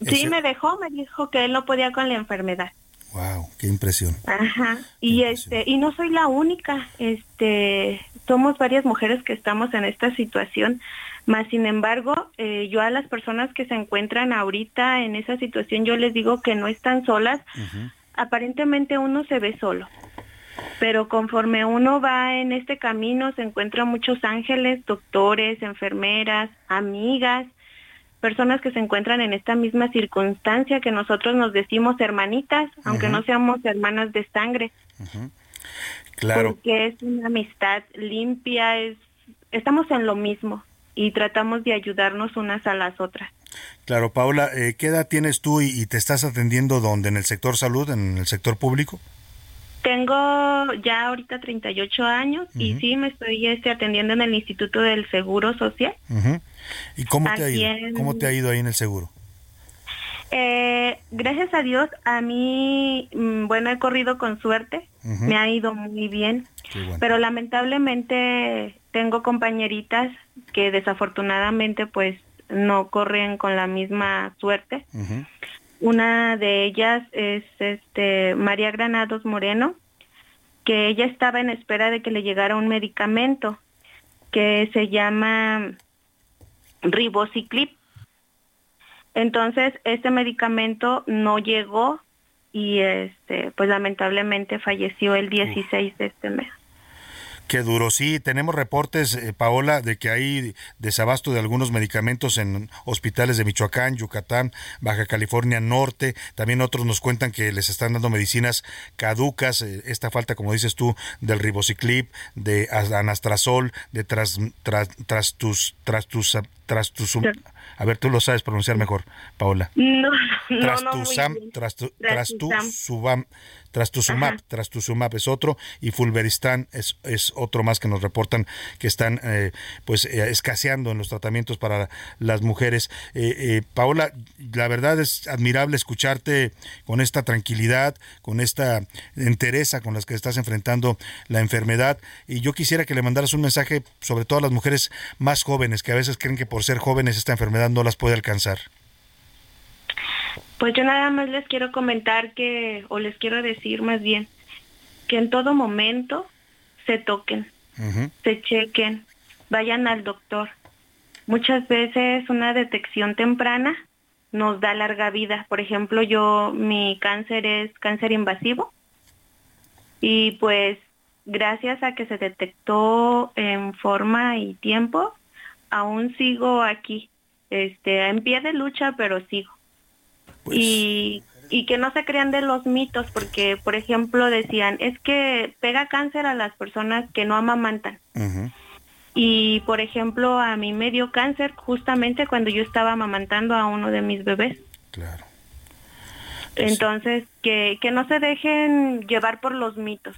Ese- Sí, me dejó, me dijo que él no podía con la enfermedad. Wow, qué impresión. Ajá. Y este, y no soy la única, este, somos varias mujeres que estamos en esta situación, más sin embargo, eh, yo a las personas que se encuentran ahorita en esa situación, yo les digo que no están solas, aparentemente uno se ve solo. Pero conforme uno va en este camino, se encuentran muchos ángeles, doctores, enfermeras, amigas, personas que se encuentran en esta misma circunstancia que nosotros nos decimos hermanitas, aunque no seamos hermanas de sangre, Claro. porque es una amistad limpia, es estamos en lo mismo y tratamos de ayudarnos unas a las otras. Claro, Paola, eh, ¿qué edad tienes tú y, y te estás atendiendo dónde? ¿En el sector salud, en el sector público? Tengo ya ahorita 38 años y Ujú. sí me estoy este, atendiendo en el Instituto del Seguro Social. ¿Y cómo te ha ido? en- ¿Cómo te ha ido ahí en el seguro? Eh, gracias a Dios, a mí, mm, bueno, he corrido con suerte, me ha ido muy bien, bueno. pero lamentablemente tengo compañeritas que desafortunadamente pues no corren con la misma suerte. Una de ellas es este María Granados Moreno, que ella estaba en espera de que le llegara un medicamento que se llama Ribociclip. Entonces, este medicamento no llegó y este pues lamentablemente falleció el 16 de este mes. Qué duro. Sí, tenemos reportes, eh, Paola, de que hay desabasto de algunos medicamentos en hospitales de Michoacán, Yucatán, Baja California Norte. También otros nos cuentan que les están dando medicinas caducas. eh, esta falta, como dices tú, del ribociclip, de as- anastrazol, de tras, tras, trastus, trastus, trastus, A ver, tú lo sabes pronunciar mejor, Paola. No, no, no, muy Trastuzam, bien. trastu, Trastuzam. Trastuzumab, trastuzumab, trastuzumab es otro y fulveristan es, es otro más que nos reportan que están eh, pues eh, escaseando en los tratamientos para las mujeres. Eh, eh, Paola, la verdad es admirable escucharte con esta tranquilidad, con esta entereza con las que estás enfrentando la enfermedad y yo quisiera que le mandaras un mensaje sobre todo a las mujeres más jóvenes que a veces creen que por ser jóvenes esta enfermedad no las puede alcanzar. Pues yo nada más les quiero comentar que, o les quiero decir más bien, que en todo momento se toquen, se chequen, vayan al doctor. Muchas veces una detección temprana nos da larga vida. Por ejemplo, yo, mi cáncer es cáncer invasivo y pues gracias a que se detectó en forma y tiempo, aún sigo aquí, este, en pie de lucha, pero sigo. Y, y que no se crean de los mitos, porque, por ejemplo, decían, es que pega cáncer a las personas que no amamantan. Y, por ejemplo, a mí me dio cáncer justamente cuando yo estaba amamantando a uno de mis bebés. Claro. Entonces, que, que no se dejen llevar por los mitos,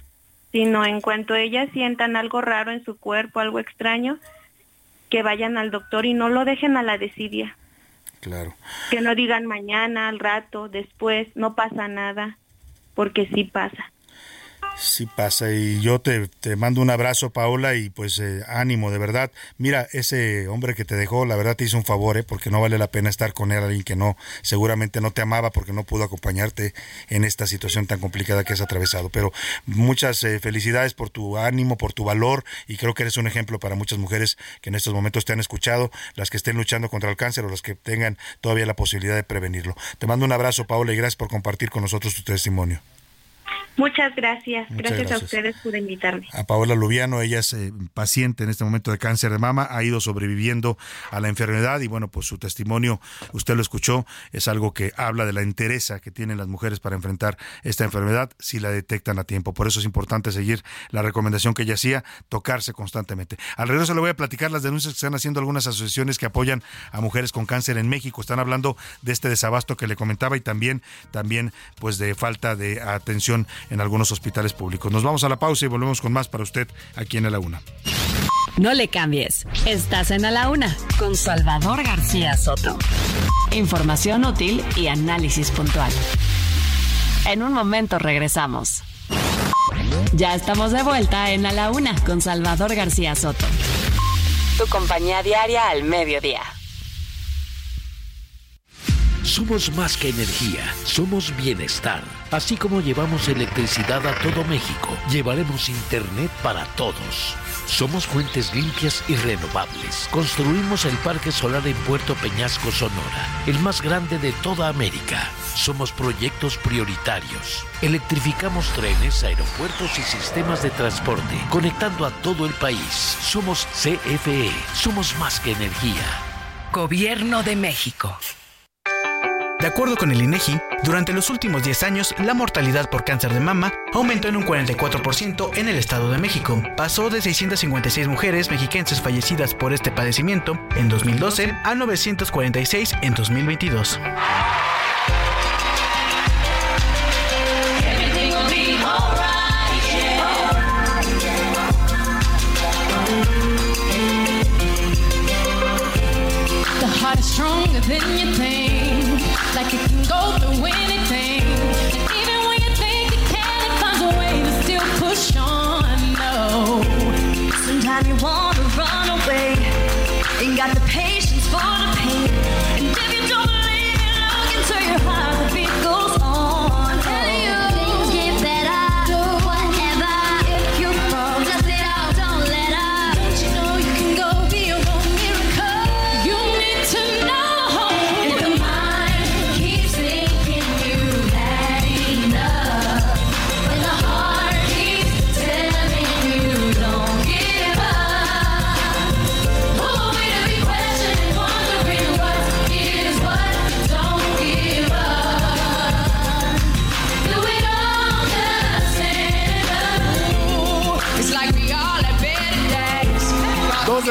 sino en cuanto ellas sientan algo raro en su cuerpo, algo extraño, que vayan al doctor y no lo dejen a la desidia. Que no digan mañana, al rato, después, no pasa nada, porque sí pasa. Sí pasa y yo te, te mando un abrazo Paola y pues eh, ánimo de verdad. Mira, ese hombre que te dejó, la verdad te hizo un favor, ¿eh? porque no vale la pena estar con él, alguien que no, seguramente no te amaba porque no pudo acompañarte en esta situación tan complicada que has atravesado. Pero muchas eh, felicidades por tu ánimo, por tu valor y creo que eres un ejemplo para muchas mujeres que en estos momentos te han escuchado, las que estén luchando contra el cáncer o las que tengan todavía la posibilidad de prevenirlo. Te mando un abrazo Paola y gracias por compartir con nosotros tu testimonio. Muchas gracias. Muchas gracias, gracias. a ustedes por invitarme. a Paola Lubiano, ella es eh, paciente en este momento de cáncer de mama, ha ido sobreviviendo a la enfermedad y bueno, pues su testimonio, usted lo escuchó, es algo que habla de la entereza que tienen las mujeres para enfrentar esta enfermedad si la detectan a tiempo. Por eso es importante seguir la recomendación que ella hacía, tocarse constantemente. Al regreso le voy a platicar las denuncias que están haciendo algunas asociaciones que apoyan a mujeres con cáncer en México. Están hablando de este desabasto que le comentaba y también, también pues de falta de atención en algunos hospitales públicos. Nos vamos a la pausa y volvemos con más para usted aquí en A la Una. No le cambies. Estás en A la Una con Salvador García Soto. Información útil y análisis puntual. En un momento regresamos. Ya estamos de vuelta en A la Una con Salvador García Soto. Tu compañía diaria al mediodía. Somos más que energía, somos bienestar. Así como llevamos electricidad a todo México, llevaremos Internet para todos. Somos fuentes limpias y renovables. Construimos el Parque Solar en Puerto Peñasco, Sonora, el más grande de toda América. Somos proyectos prioritarios. Electrificamos trenes, aeropuertos y sistemas de transporte, conectando a todo el país. Somos CFE, somos más que energía. Gobierno de México. De acuerdo con el INEGI, durante los últimos 10 años, la mortalidad por cáncer de mama aumentó en un 44% en el Estado de México. Pasó de 656 mujeres mexiquenses fallecidas por este padecimiento en 2012 a 946 en 2022. Everything will be alright, yeah. The heart is stronger than you think, like can go through anything. And even when you think you can, it finds a way to still push on. No, sometimes you wanna run away, ain't got the patience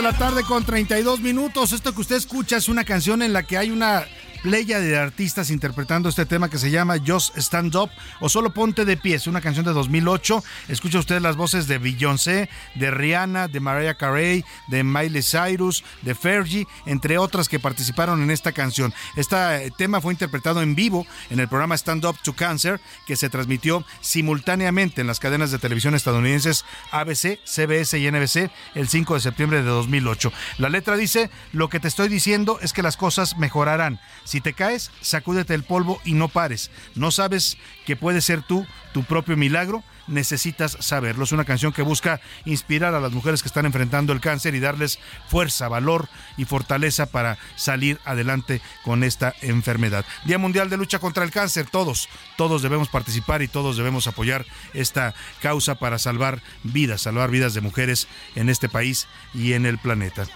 la tarde con 32 minutos. Esto que usted escucha es una canción en la que hay una playa de artistas interpretando este tema que se llama Just Stand Up o Solo Ponte de Pie. Es una canción de 2008. Escucha usted las voces de Beyoncé, de Rihanna, de Mariah Carey, de Miley Cyrus, de Fergie, entre otras que participaron en esta canción. Este tema fue interpretado en vivo en el programa Stand Up to Cancer que se transmitió simultáneamente en las cadenas de televisión estadounidenses ABC, CBS y NBC el 5 de septiembre de 2008. La letra dice, lo que te estoy diciendo es que las cosas mejorarán. Si te caes, sacúdete el polvo y no pares. No sabes que puedes ser tú tu propio milagro, necesitas saberlo. Es una canción que busca inspirar a las mujeres que están enfrentando el cáncer y darles fuerza, valor y fortaleza para salir adelante con esta enfermedad. Día Mundial de Lucha contra el Cáncer, todos, todos debemos participar y todos debemos apoyar esta causa para salvar vidas, salvar vidas de mujeres en este país y en el planeta.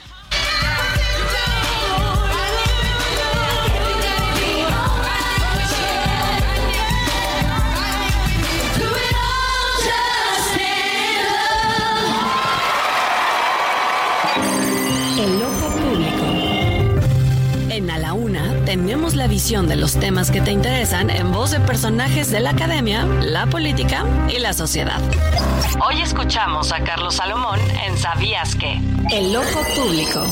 Tenemos la visión de los temas que te interesan en voz de personajes de la academia, la política y la sociedad. Hoy escuchamos a Carlos Salomón en ¿Sabías qué? El ojo público.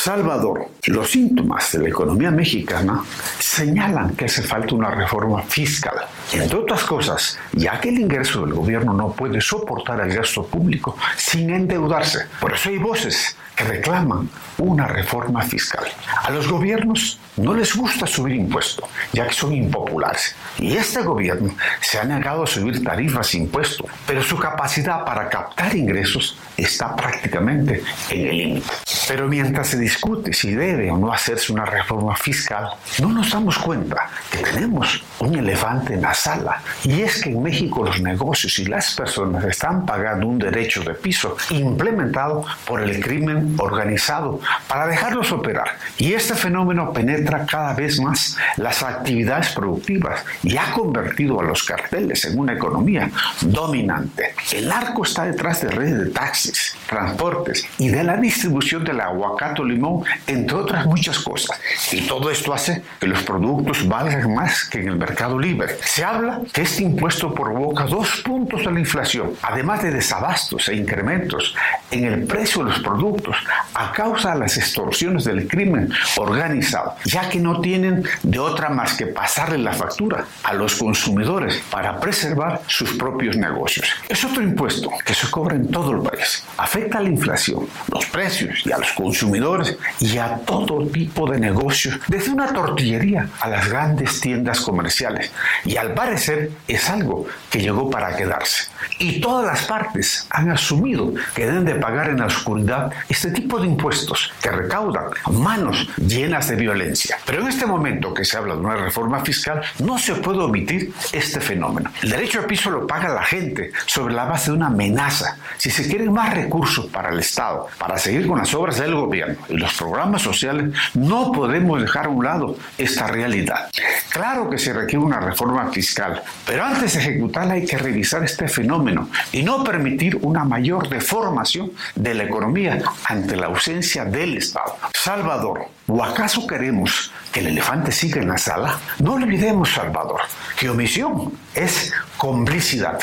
Salvador, los síntomas de la economía mexicana señalan que hace falta una reforma fiscal. Entre otras cosas, ya que el ingreso del gobierno no puede soportar el gasto público sin endeudarse. Por eso hay voces que reclaman una reforma fiscal. A los gobiernos no les gusta subir impuestos, ya que son impopulares. Y este gobierno se ha negado a subir tarifas e impuestos, pero su capacidad para captar ingresos está prácticamente en el límite. Pero mientras se discute si debe o no hacerse una reforma fiscal, no nos damos cuenta que tenemos un elefante en la sala. Y es que en México los negocios y las personas están pagando un derecho de piso implementado por el crimen organizado para dejarlos operar. Y este fenómeno penetra cada vez más las actividades productivas y ha convertido a los carteles en una economía dominante. El narco está detrás de redes de taxis, transportes y de la distribución del aguacate o limón, entre otras muchas cosas. Y todo esto hace que los productos valgan más que en el mercado libre. Se habla que este impuesto provoca dos puntos de la inflación, además de desabastos e incrementos en el precio de los productos a causa de las extorsiones del crimen organizado, ya que no tienen de otra más que pasarle la factura a los consumidores para preservar sus propios negocios. Es otro impuesto que se cobra en todo el país. Afecta a la inflación, los precios y a los consumidores y a todo tipo de negocios, desde una tortillería a las grandes tiendas comerciales. Y al parecer es algo que llegó para quedarse. Y todas las partes han asumido que deben de pagar en la oscuridad este tipo de impuestos que recaudan manos llenas de violencia. Pero en este momento que se habla de una reforma fiscal, no se puede omitir este fenómeno. El derecho a piso lo paga la gente sobre la base de una amenaza. Si se quieren más recursos para el Estado, para seguir con las obras del gobierno y los programas sociales, no podemos dejar a un lado esta realidad. Claro que se requiere una reforma fiscal, pero antes de ejecutarla hay que revisar este fenómeno y no permitir una mayor deformación de la economía ante la ausencia del Estado. Salvador, ¿o acaso queremos que el elefante siga en la sala? No olvidemos, Salvador, que omisión es complicidad.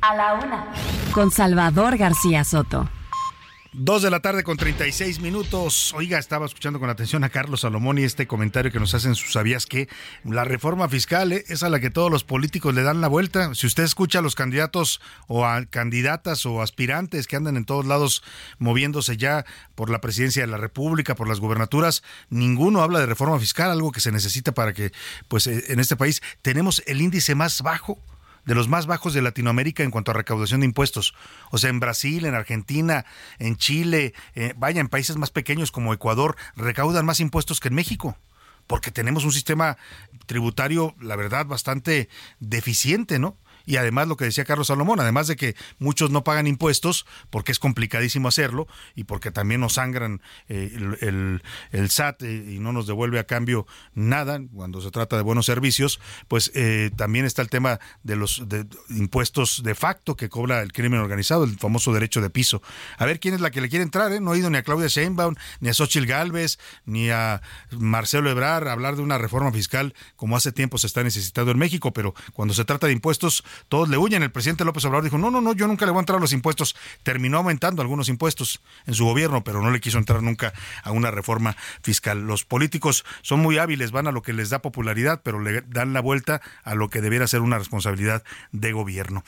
A la una. Con Salvador García Soto. Dos de la tarde con 36 minutos. Oiga, estaba escuchando con atención a Carlos Salomón y este comentario que nos hacen sus sabías que la reforma fiscal eh, es a la que todos los políticos le dan la vuelta. Si usted escucha a los candidatos o a candidatas o aspirantes que andan en todos lados moviéndose ya por la presidencia de la República, por las gubernaturas, ninguno habla de reforma fiscal, algo que se necesita para que, pues, eh, en este país tenemos el índice más bajo de los más bajos de Latinoamérica en cuanto a recaudación de impuestos. O sea, en Brasil, en Argentina, en Chile, eh, vaya, en países más pequeños como Ecuador, recaudan más impuestos que en México. Porque tenemos un sistema tributario, la verdad, bastante deficiente, ¿no? Y además lo que decía Carlos Salomón, además de que muchos no pagan impuestos porque es complicadísimo hacerlo y porque también nos sangran eh, el, el, SAT eh, y no nos devuelve a cambio nada cuando se trata de buenos servicios, pues eh, también está el tema de los impuestos de facto que cobra el crimen organizado, el famoso derecho de piso. A ver quién es la que le quiere entrar, no he oído ni a Claudia Sheinbaum, ni a Xochitl Galvez, ni a Marcelo Ebrar hablar de una reforma fiscal como hace tiempo se está necesitando en México, pero cuando se trata de impuestos todos le huyen. El presidente López Obrador dijo, no, no, no, yo nunca le voy a entrar a los impuestos. Terminó aumentando algunos impuestos en su gobierno, pero no le quiso entrar nunca a una reforma fiscal. Los políticos son muy hábiles, van a lo que les da popularidad, pero le dan la vuelta a lo que debiera ser una responsabilidad de gobierno.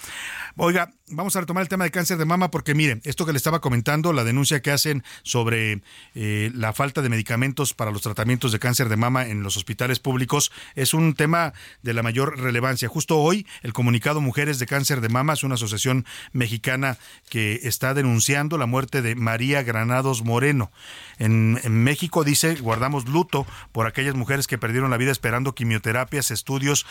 Oiga, vamos a retomar el tema de cáncer de mama porque miren, esto que le estaba comentando, la denuncia que hacen sobre eh, la falta de medicamentos para los tratamientos de cáncer de mama en los hospitales públicos es un tema de la mayor relevancia. Justo hoy, el comunicado Mujeres de Cáncer de Mama es una asociación mexicana que está denunciando la muerte de María Granados Moreno. En, México dice, guardamos luto por aquellas mujeres que perdieron la vida esperando quimioterapias, estudios,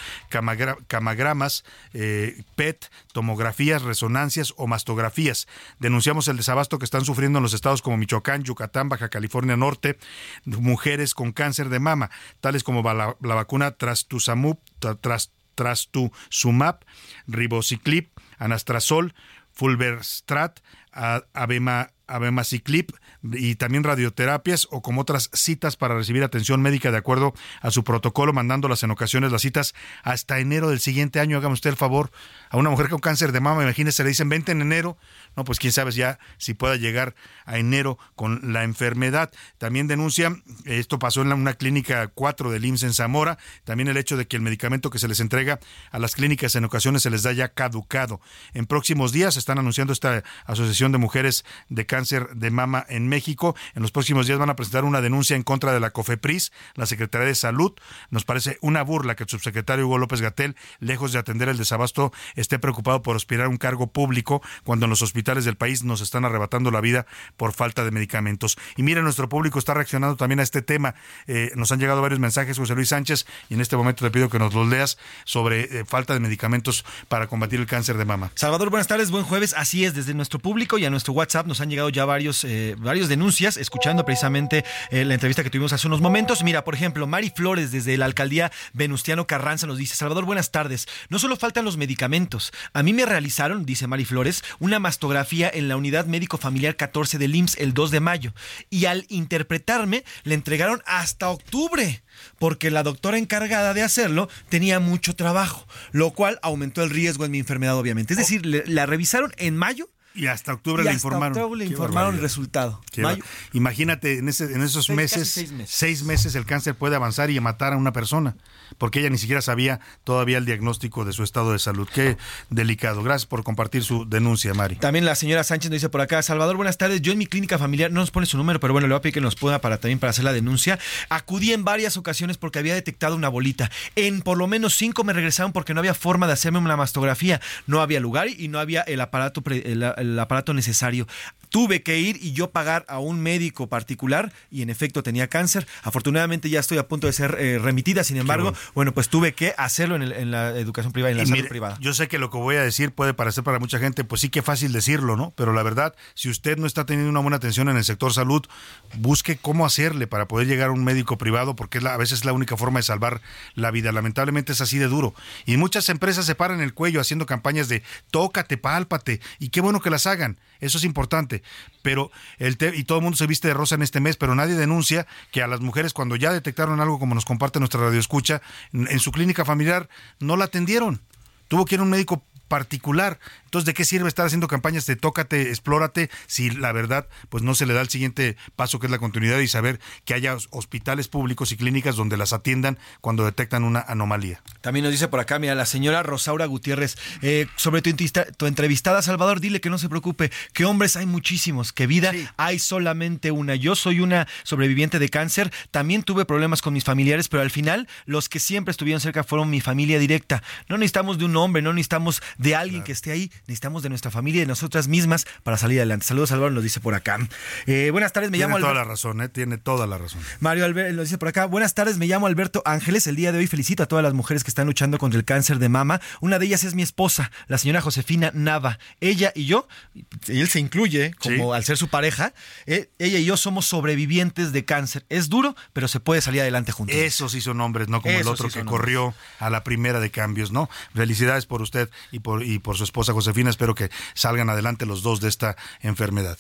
camagramas, eh, PET, tomografías, resonancias o mastografías. Denunciamos el desabasto que están sufriendo en los estados como Michoacán, Yucatán, Baja California Norte, mujeres con cáncer de mama, tales como la, vacuna Trastuzumab, Trastuzumab, Ribociclip, Anastrazol, Fulverstrat, Abema, Abemaciclip y también radioterapias o como otras citas para recibir atención médica de acuerdo a su protocolo, mandándolas en ocasiones las citas hasta enero del siguiente año. Hágame usted el favor a una mujer con cáncer de mama, imagínese, le dicen vente en enero, no, pues quién sabe ya si pueda llegar a enero con la enfermedad. También denuncia, esto pasó en una clínica 4 del IMSS en Zamora, también el hecho de que el medicamento que se les entrega a las clínicas en ocasiones se les da ya caducado. En próximos días están anunciando esta Asociación de Mujeres de Cáncer de Mama en México. En los próximos días van a presentar una denuncia en contra de la COFEPRIS, la Secretaría de Salud. Nos parece una burla que el subsecretario Hugo López Gatel, lejos de atender el desabasto, esté preocupado por aspirar un cargo público cuando en los hospitales del país nos están arrebatando la vida por falta de medicamentos. Y mire, nuestro público está reaccionando también a este tema. Eh, nos han llegado varios mensajes, José Luis Sánchez, y en este momento te pido que nos los leas sobre eh, falta de medicamentos para combatir el cáncer de mama. Salvador, buenas tardes, buen jueves. Así es, desde nuestro público y a nuestro WhatsApp nos han llegado ya varios, eh, varios denuncias, escuchando precisamente la entrevista que tuvimos hace unos momentos. Mira, por ejemplo, Mari Flores desde la alcaldía Venustiano Carranza nos dice, Salvador, buenas tardes. No solo faltan los medicamentos, a mí me realizaron, dice Mari Flores, una mastografía en la unidad médico familiar 14 del IMSS el 2 de mayo. Y al interpretarme, le entregaron hasta octubre porque la doctora encargada de hacerlo tenía mucho trabajo, lo cual aumentó el riesgo en mi enfermedad, obviamente. Es decir, la revisaron en mayo y hasta octubre le informaron. Octubre le informaron el resultado. Imagínate, en, ese, en esos meses, seis meses, el cáncer puede avanzar y matar a una persona, porque ella ni siquiera sabía todavía el diagnóstico de su estado de salud. Qué delicado. Gracias por compartir su denuncia, Mari. También la señora Sánchez nos dice por acá, Salvador, buenas tardes. Yo en mi clínica familiar, no nos pone su número, pero bueno, le voy a pedir que nos pueda para también para hacer la denuncia. Acudí en varias ocasiones porque había detectado una bolita. En por lo menos cinco me regresaron porque no había forma de hacerme una mastografía. No había lugar y no había el aparato, el aparato necesario. Tuve que ir y yo pagar a un médico particular y en efecto tenía cáncer. Afortunadamente ya estoy a punto de ser eh, remitida, sin embargo, bueno. pues tuve que hacerlo en, la educación privada, en la salud privada. Yo sé que lo que voy a decir puede parecer para mucha gente, pues sí que fácil decirlo, ¿no? Pero la verdad, si usted no está teniendo una buena atención en el sector salud, busque cómo hacerle para poder llegar a un médico privado, porque a veces es la única forma de salvar la vida. Lamentablemente es así de duro. Y muchas empresas se paran el cuello haciendo campañas de tócate, pálpate, y qué bueno que las hagan. Eso es importante. Pero el y todo el mundo se viste de rosa en este mes, pero nadie denuncia que a las mujeres cuando ya detectaron algo, como nos comparte nuestra radio escucha, en su clínica familiar no la atendieron. Tuvo que ir a un médico particular. Entonces, ¿de qué sirve estar haciendo campañas de tócate, explórate, si la verdad, pues no se le da el siguiente paso que es la continuidad y saber que haya hospitales públicos y clínicas donde las atiendan cuando detectan una anomalía? También nos dice por acá, mira, la señora Rosaura Gutiérrez, eh, sobre tu, tu, entrevistada, Salvador, dile que no se preocupe, que hombres hay muchísimos, que vida hay solamente una. Yo soy una sobreviviente de cáncer, también tuve problemas con mis familiares, pero al final los que siempre estuvieron cerca fueron mi familia directa. No necesitamos de un hombre, no necesitamos de alguien que esté ahí. Necesitamos de nuestra familia y de nosotras mismas para salir adelante. Saludos, Salvador, nos dice por acá. Eh, buenas tardes, me llamo Alberto. Tiene toda la razón, ¿eh? tiene toda la razón. Mario Alberto nos dice por acá. Buenas tardes, me llamo Alberto Ángeles. El día de hoy felicito a todas las mujeres que están luchando contra el cáncer de mama. Una de ellas es mi esposa, la señora Josefina Nava. Ella y yo, y él se incluye como al ser su pareja, eh, ella y yo somos sobrevivientes de cáncer. Es duro, pero se puede salir adelante juntos. Esos sí son hombres, no como el otro que corrió a la primera de cambios, ¿no? Felicidades por usted y por, y por su esposa Josefina. Espero que salgan adelante los dos de esta enfermedad.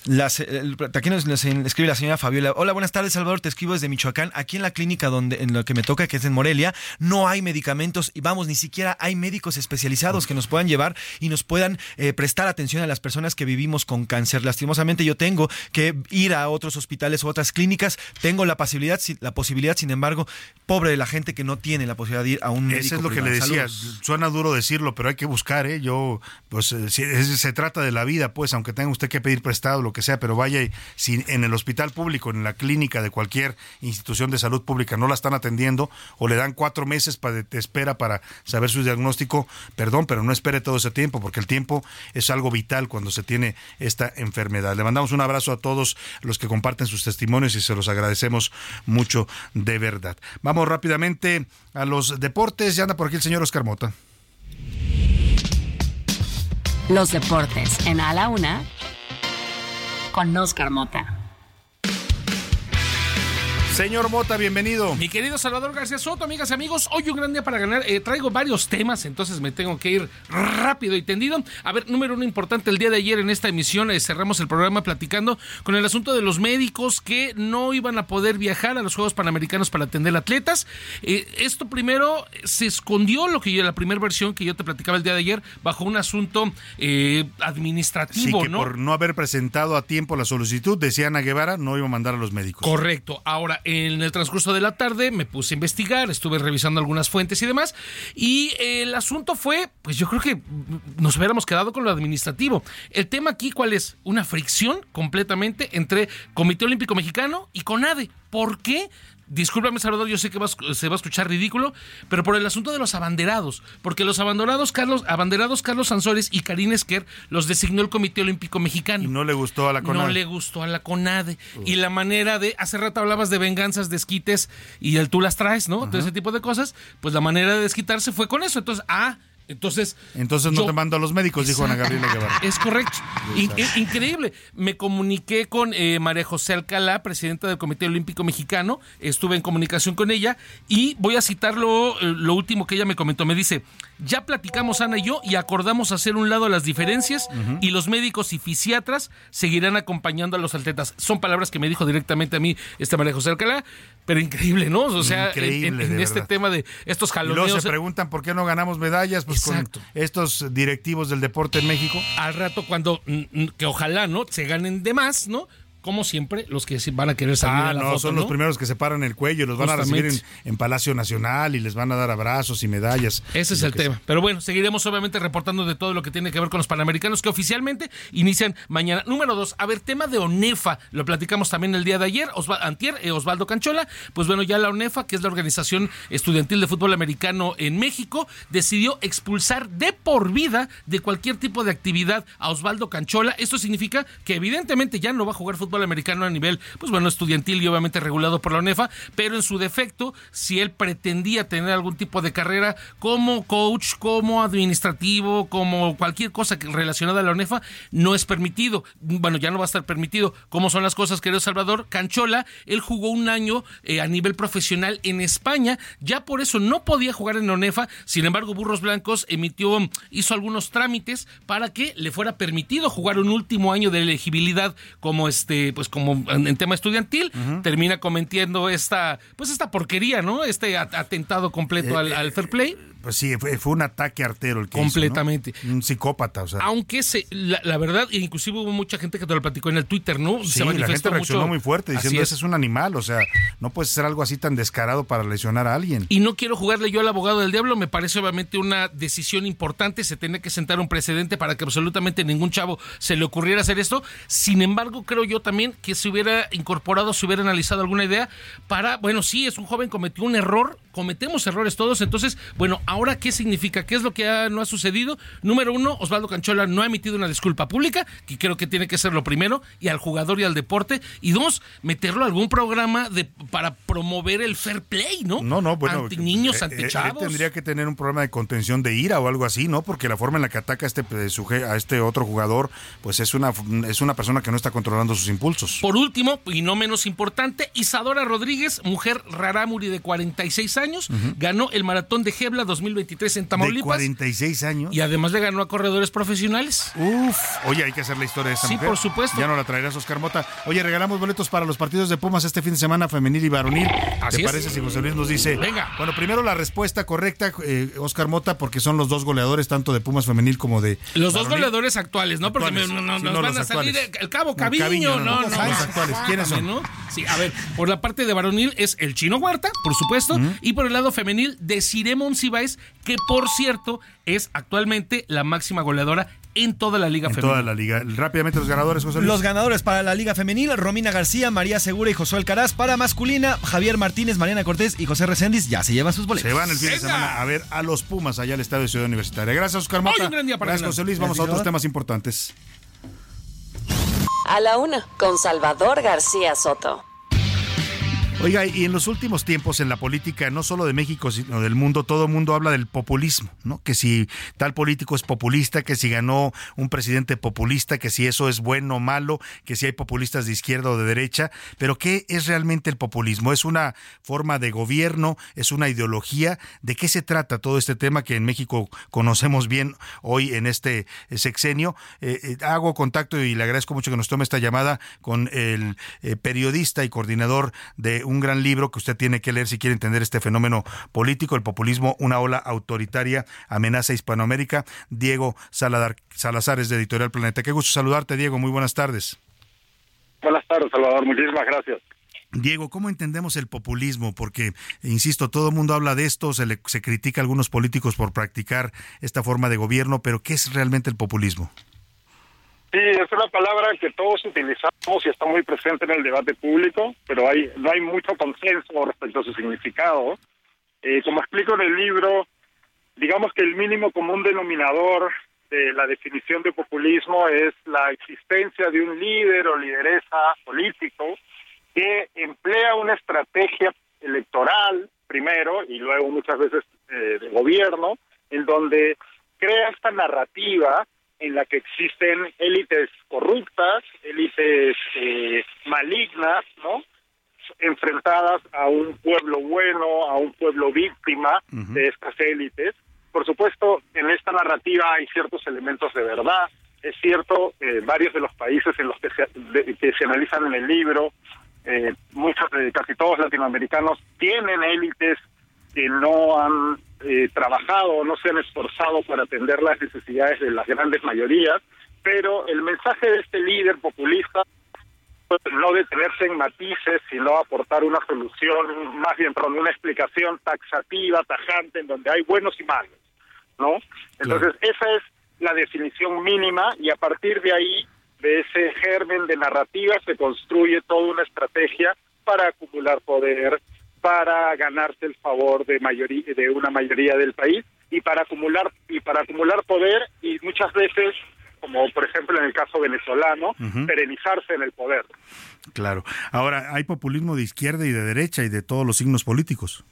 aquí nos, escribe la señora Fabiola. Hola, buenas tardes, Salvador. Te escribo desde Michoacán. Aquí en la clínica donde en lo que me toca, que es en Morelia, no hay medicamentos y vamos, ni siquiera hay médicos especializados que nos puedan llevar y nos puedan eh, prestar atención a las personas que vivimos con cáncer. Lastimosamente yo tengo que ir a otros hospitales o otras clínicas. Tengo la posibilidad, la posibilidad, sin embargo, pobre de la gente que no tiene la posibilidad de ir a un médico. Eso es lo que le decía. Suena duro decirlo, pero hay que buscar, ¿eh? Yo, pues, eh, se trata de la vida, pues, aunque tenga usted que pedir prestado, lo que sea, pero vaya, si en el hospital público, en la clínica de cualquier institución de salud pública no la están atendiendo o le dan cuatro meses de espera para saber su diagnóstico, perdón, pero no espere todo ese tiempo, porque el tiempo es algo vital cuando se tiene esta enfermedad. Le mandamos un abrazo a todos los que comparten sus testimonios y se los agradecemos mucho de verdad. Vamos rápidamente a los deportes. Ya anda por aquí el señor Oscar Mota. Los deportes en A la Una con Oscar Mota. Señor Mota, bienvenido. Mi querido Salvador García Soto, amigas y amigos, hoy un gran día para ganar. Eh, traigo varios temas, entonces me tengo que ir rápido y tendido. A ver, número uno importante, el día de ayer en esta emisión eh, cerramos el programa platicando con el asunto de los médicos que no iban a poder viajar a los Juegos Panamericanos para atender atletas. Eh, esto primero se escondió, lo que yo, la primera versión que yo te platicaba el día de ayer, bajo un asunto administrativo, sí, que ¿no? Por no haber presentado a tiempo la solicitud, decía Ana Guevara, no iba a mandar a los médicos. Correcto. Ahora, en el transcurso de la tarde me puse a investigar, estuve revisando algunas fuentes y demás, y el asunto fue, pues yo creo que nos hubiéramos quedado con lo administrativo. El tema aquí, ¿cuál es? Una fricción completamente entre Comité Olímpico Mexicano y CONADE. ¿Por qué? Discúlpame Salvador, yo sé que se va a escuchar ridículo, pero por el asunto de los abanderados, porque los abanderados Carlos, abanderados Carlos Sansores y Karine Esquer los designó el Comité Olímpico Mexicano. Y no le gustó a la CONADE. No le gustó a la CONADE. Y la manera de, hace rato hablabas de venganzas, desquites y el tú las traes, ¿no? Todo ese tipo de cosas, pues la manera de desquitarse fue con eso. Entonces, ah, entonces. Entonces no te mando a los médicos, dijo Ana Gabriela Guevara. Es correcto. increíble. Me comuniqué con eh, María José Alcalá, presidenta del Comité Olímpico Mexicano. Estuve en comunicación con ella y voy a citar lo, eh, lo último que ella me comentó. Me dice: Ya platicamos Ana y yo y acordamos hacer un lado las diferencias y los médicos y fisiatras seguirán acompañando a los atletas. Son palabras que me dijo directamente a mí esta María José Alcalá, pero increíble, ¿no? O sea, en, este tema de estos jaloneos. Y luego se preguntan por qué no ganamos medallas. Pues con estos directivos del deporte en México. Al rato cuando, que ojalá, ¿no? Se ganen de más, ¿no? Como siempre, los que van a querer salir ah, a la no, son los primeros que se paran el cuello, los van a recibir en, Palacio Nacional y les van a dar abrazos y medallas. Ese es el tema. Pero bueno, seguiremos obviamente reportando de todo lo que tiene que ver con los Panamericanos que oficialmente inician mañana. Número dos, a ver, tema de ONEFA, lo platicamos también el día de ayer, Antier, eh, Osvaldo Canchola, pues bueno, ya la ONEFA, que es la Organización Estudiantil de Fútbol Americano en México, decidió expulsar de por vida de cualquier tipo de actividad a Osvaldo Canchola. Esto significa que evidentemente ya no va a jugar fútbol americano a nivel, pues bueno, estudiantil y obviamente regulado por la UNEFA, pero en su defecto, si él pretendía tener algún tipo de carrera como coach, como administrativo, como cualquier cosa relacionada a la UNEFA, no es permitido. Bueno, ya no va a estar permitido. ¿Cómo son las cosas, querido Salvador? Canchola, él jugó un año eh, a nivel profesional en España, ya por eso no podía jugar en la UNEFA, sin embargo, Burros Blancos emitió, hizo algunos trámites para que le fuera permitido jugar un último año de elegibilidad como este pues como en, tema estudiantil, termina cometiendo esta, pues esta porquería, ¿no? Este atentado completo eh, al, fair play. Pues sí, fue, un ataque artero el que Completamente. Un psicópata, o sea. Aunque se, la, verdad, inclusive hubo mucha gente que te lo platicó en el Twitter, ¿no? Sí, la gente reaccionó muy fuerte diciendo, ese es un animal, o sea, no puede ser algo así tan descarado para lesionar a alguien. Y no quiero jugarle yo al abogado del diablo, me parece obviamente una decisión importante, se tiene que sentar un precedente para que absolutamente ningún chavo se le ocurriera hacer esto. Sin embargo, creo yo también que se hubiera incorporado, se hubiera analizado alguna idea para, bueno, sí, es un joven, cometió un error, cometemos errores todos, entonces, bueno, Ahora, ¿qué significa? ¿Qué es lo que ha- no ha sucedido? Número uno, Osvaldo Canchola no ha emitido una disculpa pública, que creo que tiene que ser lo primero, y al jugador y al deporte. Y dos, meterlo a algún programa de, para promover el fair play, ¿no? No, no, bueno. Anti niños, eh, anti eh, chavos. tendría que tener un programa de contención de ira o algo así, ¿no? Porque la forma en la que ataca a este, eh, a este otro jugador, pues es una, es una persona que no está controlando sus impulsos. Por último, y no menos importante, Isadora Rodríguez, mujer rarámuri de 46 años, ganó el maratón de Gebla 2023 en De Tamaulipas. 46 años. Y además le ganó a corredores profesionales. Uf, oye, hay que hacer la historia de esa Sí, mujer. por supuesto. Ya no la traerás, Oscar Mota. Oye, regalamos boletos para los partidos de Pumas este fin de semana, femenil y varonil. Así ¿Te es. parece si José Luis nos dice? Venga. Bueno, primero la respuesta correcta, eh, Oscar Mota, porque son los dos goleadores, tanto de Pumas femenil como de. Los dos goleadores actuales, ¿no? Porque Actuales. me- no, no, Sí, nos no, van a salir actuales. el cabo Caviño, Caviño, no, no, no, los no. actuales. ¿Quiénes son? ¿no? Sí, a ver, por la parte de varonil es el Chino Huerta, por supuesto, y por el lado femenil de Cire Que por cierto es actualmente la máxima goleadora en toda la liga En femenil. toda la liga. Rápidamente los ganadores, José Luis. Los ganadores para la Liga Femenil, Romina García, María Segura y Josué Alcaraz. Para masculina, Javier Martínez, Mariana Cortés y José Reséndiz ya se llevan sus boletos. Se van el fin de semana a ver a los Pumas allá al Estadio de Ciudad Universitaria. Gracias, Oscar Mota. Hoy un gran día para Gracias. José Luis. Vamos a otros temas importantes. A la una, con Salvador García Soto. Oiga, y en los últimos tiempos en la política, no solo de México, sino del mundo, todo el mundo habla del populismo, ¿no? Que si tal político es populista, que si ganó un presidente populista, que si eso es bueno o malo, que si hay populistas de izquierda o de derecha, pero ¿qué es realmente el populismo? ¿Es una forma de gobierno? ¿Es una ideología? ¿De qué se trata todo este tema que en México conocemos bien hoy en este sexenio? Eh, eh, hago contacto y le agradezco mucho que nos tome esta llamada con el eh, periodista y coordinador de gran libro que usted tiene que leer si quiere entender este fenómeno político, el populismo, una ola autoritaria, amenaza a Hispanoamérica. Diego Saladar, Salazar es de Editorial Planeta. Qué gusto saludarte, Diego. Muy buenas tardes. Buenas tardes, Salvador. Muchísimas gracias. Diego, ¿cómo entendemos el populismo? Porque, insisto, todo el mundo habla de esto, se, le, se critica a algunos políticos por practicar esta forma de gobierno, pero ¿qué es realmente el populismo? Sí, es una palabra que todos utilizamos y está muy presente en el debate público, pero hay no hay mucho consenso respecto a su significado. Eh, como explico en el libro, digamos que el mínimo común denominador de la definición de populismo es la existencia de un líder o lideresa político que emplea una estrategia electoral primero y luego muchas veces eh, de gobierno, en donde crea esta narrativa en la que existen élites corruptas, élites eh, malignas, ¿no? enfrentadas a un pueblo bueno, a un pueblo víctima de estas élites. Por supuesto, en esta narrativa hay ciertos elementos de verdad. Es cierto, eh, varios de los países en los que se, de- que se analizan en el libro, eh, muchos, eh, casi todos latinoamericanos, tienen élites que no han eh, trabajado, no se han esforzado por atender las necesidades de las grandes mayorías, pero el mensaje de este líder populista pues, no detenerse en matices, sino aportar una solución, más bien, perdón, una explicación taxativa, tajante, en donde hay buenos y malos, ¿no? Entonces, esa es la definición mínima y a partir de ahí, de ese germen de narrativa, se construye toda una estrategia para acumular poder, para ganarse el favor de mayoría de una mayoría del país y para acumular y para acumular poder y muchas veces como por ejemplo en el caso venezolano perenizarse en el poder Claro. Ahora, hay populismo de izquierda y de derecha y de todos los signos políticos.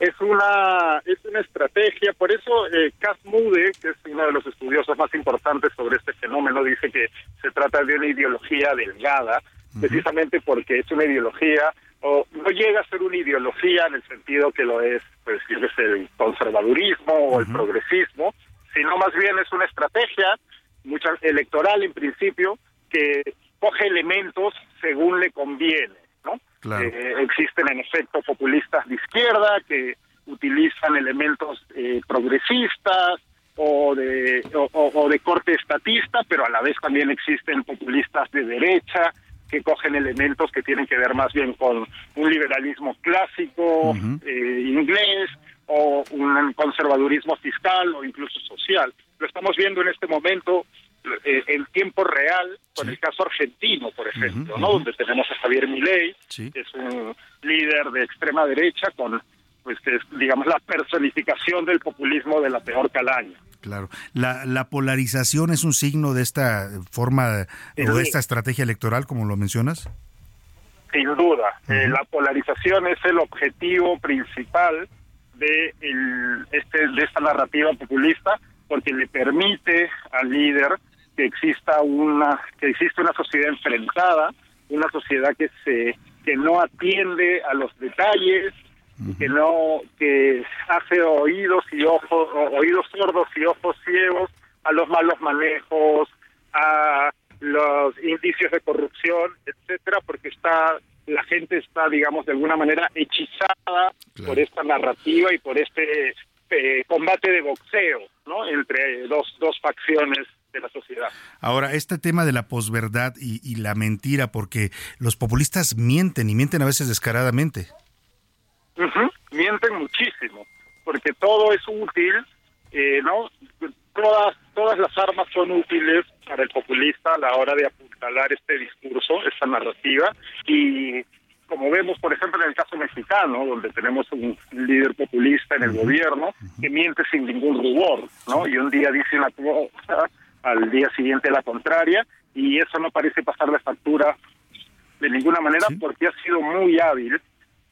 es una es una estrategia por eso eh, Cass Moode que es uno de los estudiosos más importantes sobre este fenómeno dice que se trata de una ideología delgada precisamente porque es una ideología o no llega a ser una ideología en el sentido que lo es pues sé, el conservadurismo o el progresismo sino más bien es una estrategia mucha electoral en principio que coge elementos según le conviene no Claro. Eh, existen en efecto populistas de izquierda que utilizan elementos eh, progresistas o de o, o- o de corte estatista, pero a la vez también existen populistas de derecha que cogen elementos que tienen que ver más bien con un liberalismo clásico eh, inglés o un conservadurismo fiscal o incluso social. Lo estamos viendo en este momento eh, en tiempo real con el caso argentino, por ejemplo, ¿no? Donde tenemos a Javier Milei, que es un líder de extrema derecha con pues es, digamos, la personificación del populismo de la peor calaña. Claro. La, la polarización es un signo de esta forma o de esta estrategia electoral, como lo mencionas. Sin duda. Eh, la polarización es el objetivo principal de, el, este, de esta narrativa populista porque le permite al líder que exista una que existe una sociedad enfrentada, una sociedad que se que no atiende a los detalles, que no que hace oídos y ojos oídos sordos y ojos ciegos a los malos manejos, a los indicios de corrupción, etcétera, porque está la gente está, digamos, de alguna manera hechizada por esta narrativa y por este eh, combate de boxeo, ¿no? Entre dos dos facciones de la sociedad. Ahora, este tema de la posverdad y, y la mentira, porque los populistas mienten y mienten a veces descaradamente. Mienten muchísimo, porque todo es útil, eh, ¿no? Todas, todas las armas son útiles para el populista a la hora de apuntalar este discurso, esta narrativa, y como vemos, por ejemplo, en el caso mexicano, donde tenemos un líder populista en el gobierno que miente sin ningún rubor, ¿no? Y un día dice una cosa, al día siguiente la contraria, y eso no parece pasar la factura de ninguna manera porque ha sido muy hábil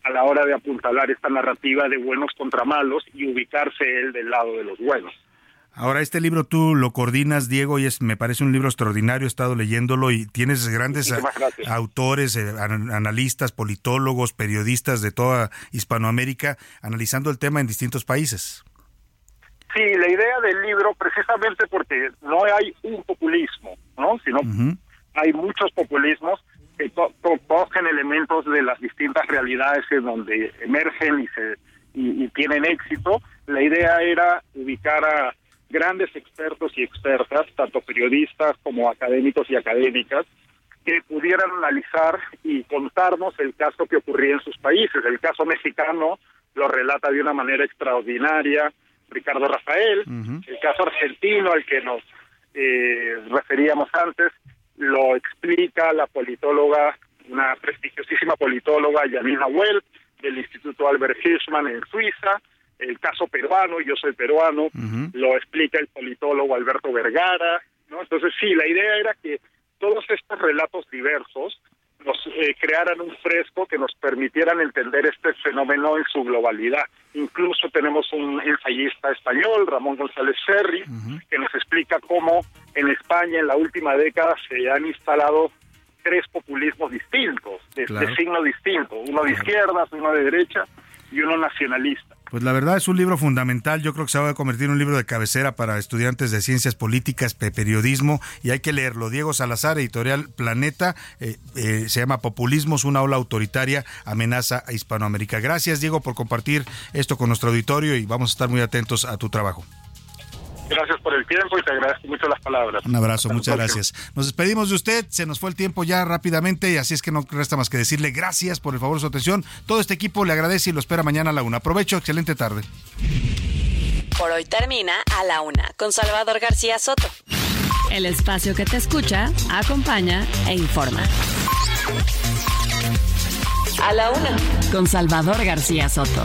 a la hora de apuntalar esta narrativa de buenos contra malos y ubicarse él del lado de los buenos. Ahora, este libro tú lo coordinas, Diego, y es, me parece un libro extraordinario, he estado leyéndolo y tienes grandes a- autores, eh, an- analistas, politólogos, periodistas de toda Hispanoamérica analizando el tema en distintos países. Sí, la idea del libro, precisamente porque no hay un populismo, ¿no? Sino hay muchos populismos que to- to- cogen elementos de las distintas realidades en donde emergen y se y, y tienen éxito. La idea era ubicar a grandes expertos y expertas, tanto periodistas como académicos y académicas, que pudieran analizar y contarnos el caso que ocurría en sus países. El caso mexicano lo relata de una manera extraordinaria Ricardo Rafael, el caso argentino al que nos eh, referíamos antes, lo explica la politóloga, una prestigiosísima politóloga, Janina Welp, del Instituto Albert Hirschman en Suiza, el caso peruano, yo soy peruano, lo explica el politólogo Alberto Vergara, ¿no? Entonces sí, la idea era que todos estos relatos diversos nos eh, crearan un fresco que nos permitieran entender este fenómeno en su globalidad. Incluso tenemos un ensayista español, Ramón González Ferri, que nos explica cómo en España en la última década se han instalado tres populismos distintos, de, Claro. de signo distinto, uno de izquierdas, uno de derecha y uno nacionalista. Pues la verdad es un libro fundamental, yo creo que se va a convertir en un libro de cabecera para estudiantes de ciencias políticas, pe- periodismo, y hay que leerlo. Diego Salazar, editorial Planeta, eh, eh, se llama Populismos, una ola autoritaria, amenaza a Hispanoamérica. Gracias, Diego, por compartir esto con nuestro auditorio y vamos a estar muy atentos a tu trabajo. Gracias por el tiempo y te agradezco mucho las palabras. Un abrazo, Hasta muchas gracias. Nos despedimos de usted, se nos fue el tiempo ya rápidamente y así es que no resta más que decirle gracias por el favor de su atención. Todo este equipo le agradece y lo espera mañana a la una. Aprovecho, excelente tarde. Por hoy termina A la Una con Salvador García Soto. El espacio que te escucha, acompaña e informa. A la Una con Salvador García Soto.